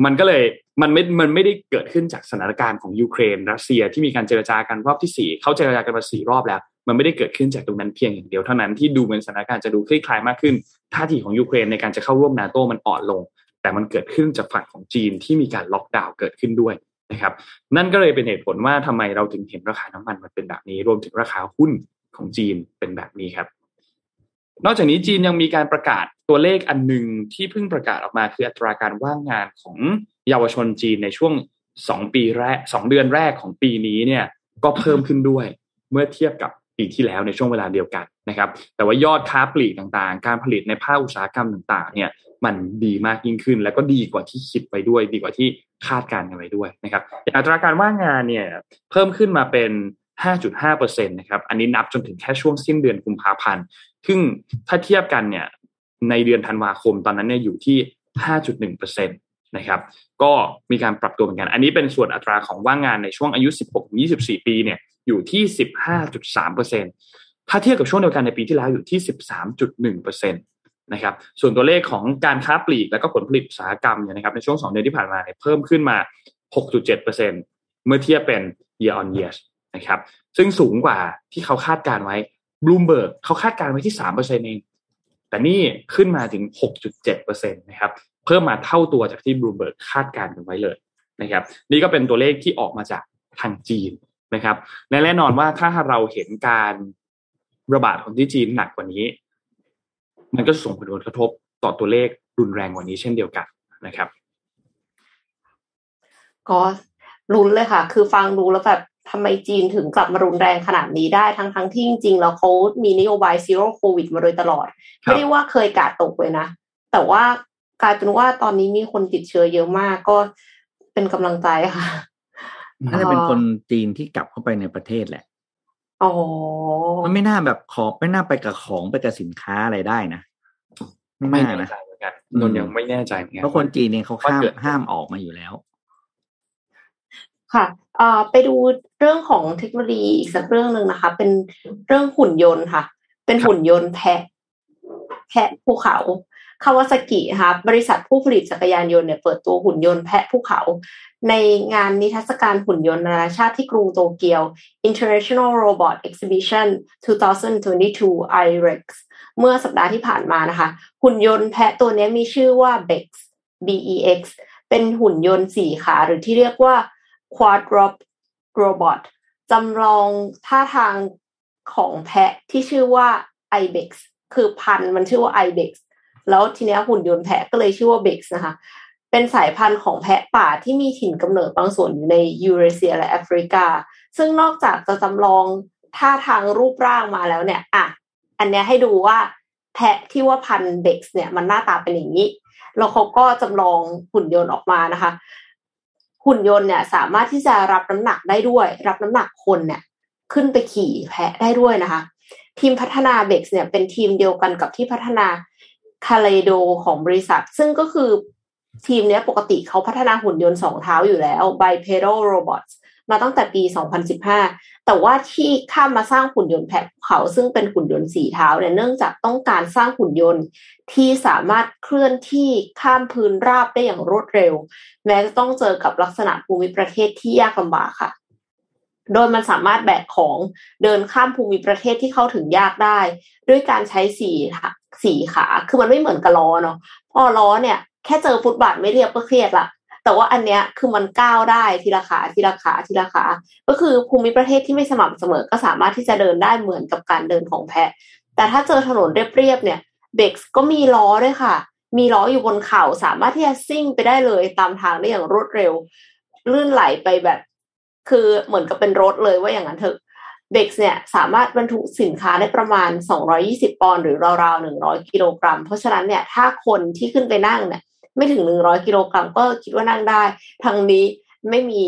มันก็เลยมันไม่ มันไม่ได้เกิดขึ้นจากสถานการณ์ของยูเครนรัสเซียที่มีการเจรจากันรอบที่สี่เขาเจรจากันมาสี่รอบแล้ว มันไม่ได้เกิดขึ้นจากตรงนั้นเพียงอย่างเดียวเท่านั้นที่ดูเหมือนสถานการณ์จะดูคลี่คลายมากขึ้นท่าทีของยูเครนในการจะเข้าร่วมนาโตมันอ่อนลง แต่มันเกิดขึ้นจากฝั่งของจีนที่มีการล็อกดาวน์เกิดขึ้นด้วยนะครับนั่นก็เลยเป็นเหตุผลว่าทำไมเราถึงเห็นราคาน้ำมันมันเป็นแบบนี้ รวมถึงราคาหุ้นของจีนเป็นแบบนี้ครับ นอกจากนี้จีนยังมีการประกาศตัวเลขอันหนึ่งที่เพิ่งประกาศออกมาคืออัตราการว่างงานของเยาวชนจีนในช่วงสองปีแรกสองเดือนแรกของปีนี้เนี่ยก็เพิ่มขึ้นด้วยเมื่อเทียบกับปีที่แล้วในช่วงเวลาเดียวกันนะครับ แต่ว่ายอดค้าปลีกต่างๆ การผลิตในภาคอุตสาหกรรมต่างๆ เนี่ยมันดีมากยิ่งขึ้น แล้วก็ดีกว่าที่คิดไปด้วย ดีกว่าที่คาดการณ์กันไว้ด้วยนะครับอัตราการว่างงานเนี่ยเพิ่มขึ้นมาเป็น 5.5%นะครับ อันนี้นับจนถึงแค่ช่วงสิ้นเดือนกุมภาพันธ์ ซึ่งถ้าเทียบกันเนี่ยในเดือนธันวาคมตอนนั้นเนี่ยอยู่ที่ 5.1%นะครับ ก็มีการปรับตัวเหมือนกัน อันนี้เป็นส่วนอัตราของว่างงานในช่วงอายุ 16-24 ปีเนี่ยอยู่ที่ 15.3%ถ้าเทียบกับช่วงเดียวกันในปีที่แล้วอยู่ที่ 13.1%นะครับ ส่วนตัวเลขของการค้าปลีกและก็ผลผลิตอุตสาหกรรมเนี่ยนะครับในช่วง 2 เดือนที่ผ่านมาเนี่ยเพิ่มขึ้นมา 6.7%เมื่อเทียบเป็น year on year นะครับ ซึ่งสูงกว่าที่เขาคาดการณ์ไว้ บลูมเบิร์กเขาคาดการณ์ไว้ที่3%เปอร์เซ็นเอง แต่นี่ขึ้นมาถึง6.7%นตนะครับเพิ่มมาเท่าตัวจากที่บลูมเบิร์กคาดการณ์กันไว้เลยนะครับนี่ก็เป็นตัวเลขที่ออกมาจากทางจีนนะครับและแน่นอนว่าถ้าเราเห็นการระบาดของที่จีนหนักกว่านี้ มันก็ส่งผลกระทบต่อตัวเลขรุนแรงกว่านี้เช่นเดียวกันนะครับ ก็ลุ้นเลยค่ะ คือฟังดูแล้วแบบ ทำไมจีนถึงกลับมารุนแรงขนาดนี้ได้ทั้งทั้งที่จริงๆแล้วเขามีนโยบายซีโร่โควิดมาโดยตลอด ไม่ได้ว่าเคยกาดตกเลยนะ แต่ว่ากลายเป็นว่าตอนนี้มีคนติดเชื้อเยอะมากก็เป็นกำลังใจค่ะน่าจะเป็นคนจีนที่กลับเข้าไปในประเทศแหละอ๋อมันไม่น่าแบบขอไม่น่าไปกับของไปกับสินค้าอะไรได้นะไม่ไม่น่าแน่นะใจเหมือนกันนนยังไม่แน่ใจเหมือนกันเพราะคนจีนเนี่ยเขาห้ามว่าเกิดห้ามออกมาอยู่แล้ว ค่ะเอ่อ ไปดูเรื่องของเทคโนโลยีอีกสักเรื่องหนึ่งนะคะ เป็นเรื่องหุ่นยนต์ค่ะ เป็นหุ่นยนต์แพะแพะภูเขาคาวาซากินะคะบริษัทผู้ผลิตจักรยานยนต์เนี่ยเปิดตัวหุ่นยนต์แพะภูเขา ในงานนิทรรศการหุ่นยนต์นานาชาติที่กรุงโตเกียว International Robot Exhibition 2022 IREX เมื่อสัปดาห์ที่ผ่านมานะคะ หุ่นยนต์แพะตัวนี้มีชื่อว่า BEX BEX เป็นหุ่นยนต์สี่ขาหรือที่เรียกว่า Quadrop Robot จำลองท่าทางของแพะที่ชื่อว่า ibex คือพันธุ์มันชื่อว่า ibex แล้วทีเนี้ยหุ่นยนต์แพะก็เลยชื่อว่า bex นะคะ เป็นสายพันธุ์ของแพะป่าที่มีถิ่นกำเนิดบางส่วนอยู่ในยูเรเซียและแอฟริกา ซึ่งนอกจากจะจำลองท่าทางรูปร่างมาแล้วเนี่ย อะ อันเนี้ยให้ดูว่าแพะที่ว่าพันธุ์เบ็กซ์เนี่ยมันหน้าตาเป็นอย่างนี้ แล้วเขาก็จำลองหุ่นยนต์ออกมานะคะ หุ่นยนต์เนี่ยสามารถที่จะรับน้ำหนักได้ด้วย รับน้ำหนักคนเนี่ยขึ้นไปขี่แพะได้ด้วยนะคะ ทีมพัฒนาเบ็กซ์เนี่ยเป็นทีมเดียวกันกับที่พัฒนาคาเลโดของบริษัท ซึ่งก็คือทีมเนี้ยปกติเขาพัฒนาหุ่นยนต์สองเท้าอยู่แล้ว bipedal robots มาตั้งแต่ปี 2015 แต่ว่าที่ข้ามมาสร้างหุ่นยนต์แผะภูเขาซึ่งเป็นหุ่นยนต์สี่เท้าเนี่ยเนื่องจากต้องการสร้างหุ่นยนต์ที่สามารถเคลื่อนที่ข้ามพื้นราบได้อย่างรวดเร็ว แม้จะต้องเจอกับลักษณะภูมิประเทศที่ยากลำบากค่ะ โดยมันสามารถแบกของเดินข้ามภูมิประเทศที่เข้าถึงยากได้ ด้วยการใช้สี่สี่ขา คือมันไม่เหมือนกับล้อเนาะพอล้อเนี่ยแค่เจอฟุตบาทไม่เรียบก็เครียดละ แต่ว่าอันเนี้ยคือมันก้าวได้ทีละขาทีละขาทีละขา ก็คือภูมิประเทศที่ไม่สม่ำเสมอก็สามารถที่จะเดินได้เหมือนกับการเดินของแพะ แต่ถ้าเจอถนนเรียบๆเนี่ยเบกส์ก็มีล้อด้วยค่ะ มีล้ออยู่บนเขาสามารถที่จะซิ่งไปได้เลยตามทางได้อย่างรวดเร็ว ลื่นไหลไปแบบ คือเหมือนกับเป็นรถเลยว่าอย่างนั้นเถอะเบกส์เนี่ยสามารถบรรทุกสินค้าได้ประมาณ 220 ปอนด์หรือราวๆ 100 กิโลกรัม เพราะฉะนั้นเนี่ยถ้าคนที่ขึ้นไปนั่งเนี่ย ไม่ถึง100กิโลกรัมก็คิดว่านั่งได้ ทางนี้ไม่มี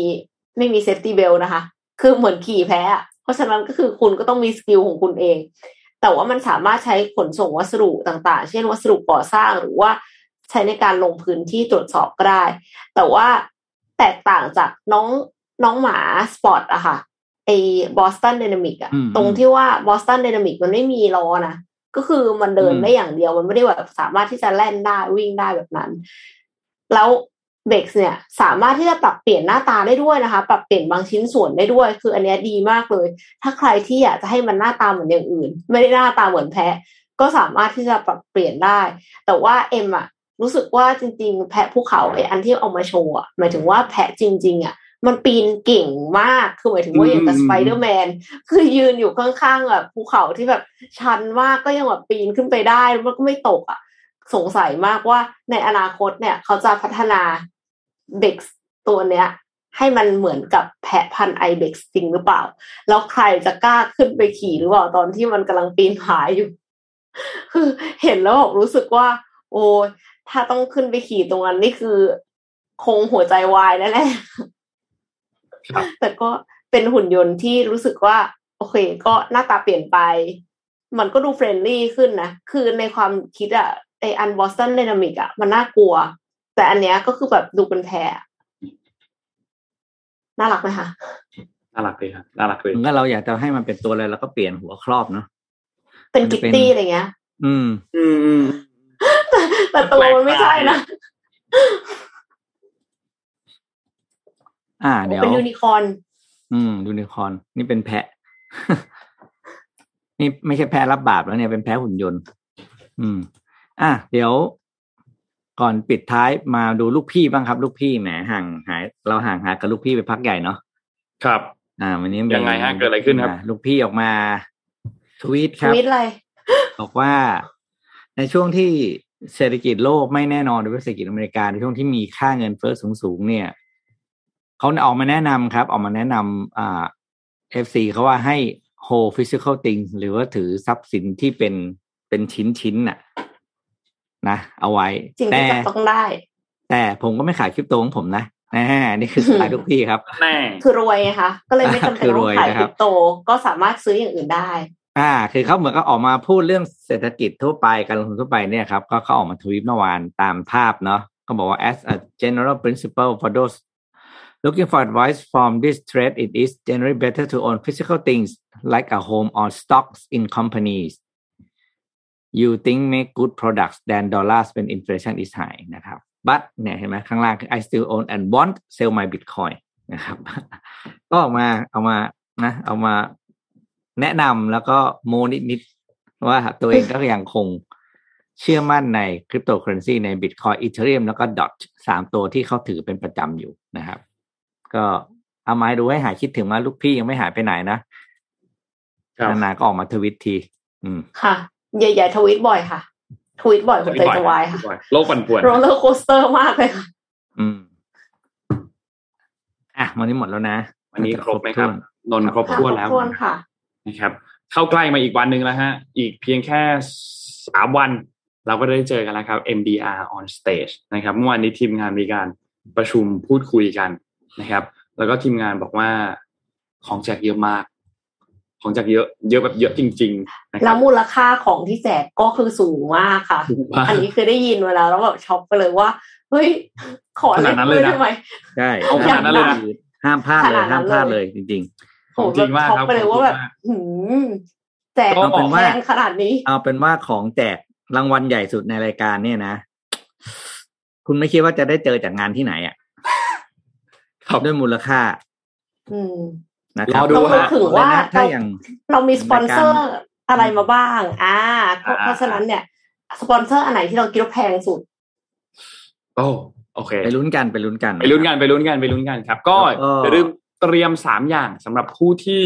ไม่มี safety belt นะคะ คือเหมือนขี่แพะอะเพราะฉะนั้นก็คือคุณก็ต้องมี skill ของคุณเอง แต่ว่ามันสามารถใช้ขนส่งวัสดุต่างๆ เช่นวัสดุก่อสร้างหรือว่าใช้ในการลงพื้นที่ตรวจสอบก็ได้ แต่ว่าแตกต่างจากน้องน้องหมาสปอร์ตอะค่ะไอ้บอสตัน d y นามิกอะอืมตรงที่ว่าบอสตัน d y นามิกมันไม่มีล้อนะ ก็คือมันเดินอืมได้อย่างเดียวมันไม่ได้แบบสามารถที่จะแล่นได้วิ่งได้แบบนั้น แล้วเบ็กซ์เนี่ยสามารถที่จะปรับเปลี่ยนหน้าตาได้ด้วยนะคะ ปรับเปลี่ยนบางชิ้นส่วนได้ด้วย คืออันเนี้ยดีมากเลย ถ้าใครที่อยากจะให้มันหน้าตาเหมือนอย่างอื่น ไม่ได้หน้าตาเหมือนแพะ ก็สามารถที่จะปรับเปลี่ยนได้ แต่ว่าเอ็มอะรู้สึกว่าจริง ๆ แพะภูเขาไออันที่เอามาโชว์อะหมายถึงว่าแพะจริง ๆอะ มันปีนเก่งมากคือหมายถึงว่าอย่างกับอืมสไปเดอร์แมนคือยืนอยู่ข้างๆแบบภูเขาที่แบบชันมากก็ยังแบบปีนขึ้นไปได้แล้วมันก็ไม่ตกอะสงสัยมากว่าในอนาคตเนี่ย เขาจะพัฒนาเบ็กตัวเนี้ย ให้มันเหมือนกับแพะพันธุ์ไอเบ็กจริงหรือเปล่า แล้วใครจะกล้าขึ้นไปขี่หรือเปล่าตอนที่มันกำลังปีนผาอยู่ คือเห็นแล้วบอกรู้สึกว่า โอ้ยถ้าต้องขึ้นไปขี่ตรงนั้นนี่คือ คงหัวใจวายแน่ๆครับ แต่ก็เป็นหุ่นยนต์ที่รู้สึกว่า โอเค ก็หน้าตาเปลี่ยนไป มันก็ดู friendly ขึ้นนะ คือในความคิดอะไออัน Boston Dynamics อะมันน่ากลัว แต่อันเนี้ยก็คือแบบดูเป็นแพะน่ารักไหมคะน่ารักเลยครับน่ารักเลยมันก็เราอยากจะให้มันเป็นตัวอะไรแล้วก็เปลี่ยนหัวครอบเนาะเป็นมันกิจะตเป็นตี้อะไรเงี้ยอืมอืม อืมแต่ตัวมันไม่ใช่นะ อ่า เดี๋ยวเป็นยูนิคอร์นอืมยูนิคอร์นนี่เป็นแพะ นี่ไม่ใช่แพะรับบาปแล้วเนี่ยเป็นแพะหุ่นยนต์ อืม อะเดี๋ยวก่อนปิดท้ายมาดูลูกพี่บ้างครับ ลูกพี่แหมห่างหาย เราห่างหายกับลูกพี่ไปพักใหญ่เนาะครับ อ่า วันนี้มียังไงฮะเกิดอะไรขึ้นครับาลูกพี่ออกมาทวีตคทรับวิตอะไรบอกว่าในช่วงที่เศรษฐกิจโลกไม่แน่นอนโดยเฉพาะเศรษฐกิจอเมริกาในช่วงที่มีค่าเงินเฟ้อสูงๆเนี่ย เขาออกมาแนะนำครับ ออกมาแนะนำอ่า FC เขาว่าให้ hold physical things หรือว่าถือทรัพย์สินที่เป็นเป็นชิ้นชิ้นๆน่ะ นะเอาไว้จริงแต่ที่จับต้องได้ แต่ผมก็ไม่ขายคริปโตของผมนะแน่นี่คือสไตล์ลูกพี่ครับแน่คือรวยไงคะก็เลยไม่จำเป็นคือรต้อวยงขายนะคครัริบปโต ก็สามารถซื้ออย่างอื่นได้ อ่า คือเขาเหมือนก็ออกมาพูดเรื่องเศรษฐกิจทั่วไปการลงทุนทั่วไปเนี่ยครับ ก็เขาออกมาทวีตเมื่อวานตามภาพเนาะเขาบอกว่า as a general principle for those looking for advice from this thread it is generally better to own physical things like a home or stocks in companies you think make good products than dollars when inflation is high นะครับ but เนี่ยเห็นไหมข้างล่างคือ I still own and want sell my bitcoin นะครับ ก็ออกมาเอามานะเอามาแนะนำแล้วก็โมนิดๆว่าตัวเองก็ยังคงเชื่อมั่นในคริปโตเคอเรนซีใน Bitcoin Ethereum แล้วก็ Dot สามตัวที่เขาถือเป็นประจำอยู่นะครับ ก็เอามาให้ดูให้หายคิดถึงว่าลูกพี่ยังไม่หายไปไหนนะครับนานๆก็ออกมาทวิตที อืมค่ะใหญ่ๆทวิตบ่อยค่ะ ทวิตบ่อยหัวใจจะวายค่ะ โลกปั่นป่วนโรลเลอร์โคสเตอร์มากเลยค่ะ อืม อะ วันนี้หมดแล้วนะวันนี้ครบไหมครับ นนท์ครบถ้วนแล้วครบถ้วนค่ะนะครับ เข้าใกล้มาอีกวันหนึ่งแล้วฮะ อีกเพียงแค่สามวัน เราก็ได้เจอกันแล้วครับ MDR on stage นะครับ เมื่อวานนี้ทีมงานมีการประชุมพูดคุยกัน นะครับ แล้วก็ทีมงานบอกว่าของแจกเยอะมาก ของแจกเยอะ เยอะแบบเยอะจริงๆนะคแล้รัวบมูลค่าของที่แจกก็คือสูงมากค่ะถูกมากอันนี้คือได้ยินมาแล้วแล้วแบบช็อกไปเลยว่า เฮ้ย ขอขนาดนั้นเลยนะทำไมใช่เอาขนาดนั้นเลยนะห้ามพลาดเลยขนาดนั้นห้ามพลาดเลเลยยจริงๆของจริงมากช็อกครับไปเลยว่าแบบของจริงมากหืมแจกก็เอาเป็นว่าแพงขนาดนี้ เอาเป็นว่าของแจกรางวัลใหญ่สุดในรายการเนี่ยนะ คุณไม่คิดว่าจะได้เจอจากงานที่ไหนอะ ครับด้วยมูลค่า อืมนะครับรอดูต้องนึกฮะถึงว่าเลยนะถ้าอย่างเรามีสปอนเซอร์อะไรมาบ้างอ่าเพราะอ่า เพราะฉะนั้นเนี่ย สปอนเซอร์อันไหนที่เราคิดว่าแพงสุด โอ้โอเค ไปลุ้นกันไปลุ้นกัน ไปลุ้นกันไปลุ้นกันไปลุ้นกันครับ ก็แล้วก็อย่าลืมเตรียมสามอย่างสำหรับผู้ที่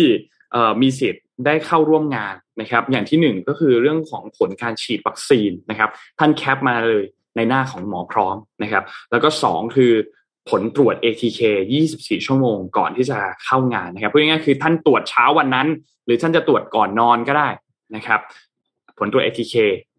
เอ่อมีสิทธิ์ได้เข้าร่วมงานนะครับ อย่างที่หนึ่งก็คือเรื่องของผลการฉีดวัคซีนนะครับ ท่านแคปมาเลยในหน้าของหมอพร้อมนะครับ แล้วก็สองคือ ผลตรวจ ATK 24 ชั่วโมงก่อนที่จะเข้างานนะครับพูดง่ายๆคือท่านตรวจเช้าวันนั้น หรือท่านจะตรวจก่อนนอนก็ได้นะครับ ผลตรวจ ATK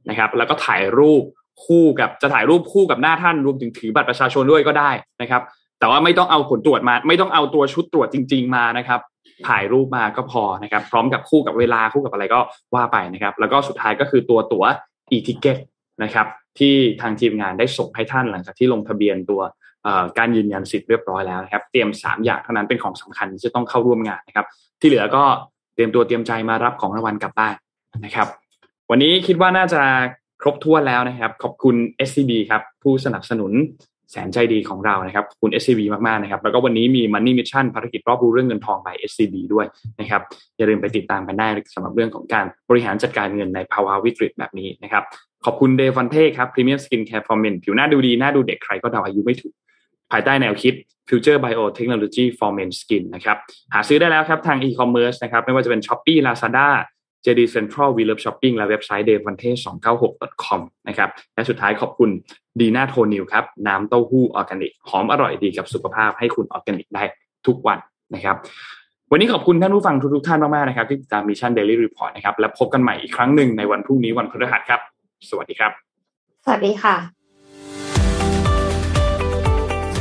นะครับแล้วก็ถ่ายรูปคู่กับจะถ่ายรูปคู่กับหน้าท่านรวมถึงถือบัตรประชาชนด้วยก็ได้นะครับ แต่ว่าไม่ต้องเอาผลตรวจมา ไม่ต้องเอาตัวชุดตรวจจริง ๆมานะครับ ถ่ายรูปมาก็พอนะครับ พร้อมกับคู่กับเวลาคู่กับอะไรก็ว่าไปนะครับ แล้วก็สุดท้ายก็คือตัวตั๋ว e-ticket นะครับ ที่ทางทีมงานได้ส่งให้ท่านหลังจากที่ลงทะเบียนตัว การยืนยันสิทธิ์เรียบร้อยแล้วนะครับ เตรียมสามอย่างเท่านั้นเป็นของสำคัญที่จะต้องเข้าร่วมงานนะครับ ที่เหลือก็เตรียมตัวเตรียมใจมารับของรางวัลกลับบ้านนะครับ วันนี้คิดว่าน่าจะครบถ้วนแล้วนะครับ ขอบคุณ SCB ครับผู้สนับสนุนแสนใจดีของเรานะครับขอบคุณ SCB มากๆนะครับ แล้วก็วันนี้มี Money Mission ภารกิจรอบรู้เรื่องเงินทอง by SCB ด้วยนะครับ อย่าลืมไปติดตามกันได้สำหรับเรื่องของการบริหารจัดการเงินในภาวะวิกฤตแบบนี้นะครับ ขอบคุณ Devante ครับ premium skincare for men ผิวหน้าดูดี หน้าดูเด็กใครก็เดาอายุไม่ถูก ภายใต้แนวคิด Future Biotechnology for Men Skin นะครับ หาซื้อได้แล้วครับทาง e-commerce นะครับ ไม่ว่าจะเป็น Shopee Lazada JD Central We Love Shopping และเว็บไซต์ d e v a n t e 2 9 6 com นะครับ และสุดท้ายขอบคุณดีน่าโทนิวครับ น้ำเต้าหู้ออร์แกนิก หอมอร่อยดีกับสุขภาพให้คุณออร์แกนิกได้ทุกวันนะครับ วันนี้ขอบคุณท่านผู้ฟังทุกๆท่านมากๆนะครับ ที่ติดตาม Mission Daily Report นะครับ และพบกันใหม่อีกครั้งหนึ่งในวันพรุ่งนี้วันพฤหัสครับ สวัสดีครับ สวัสดีค่ะ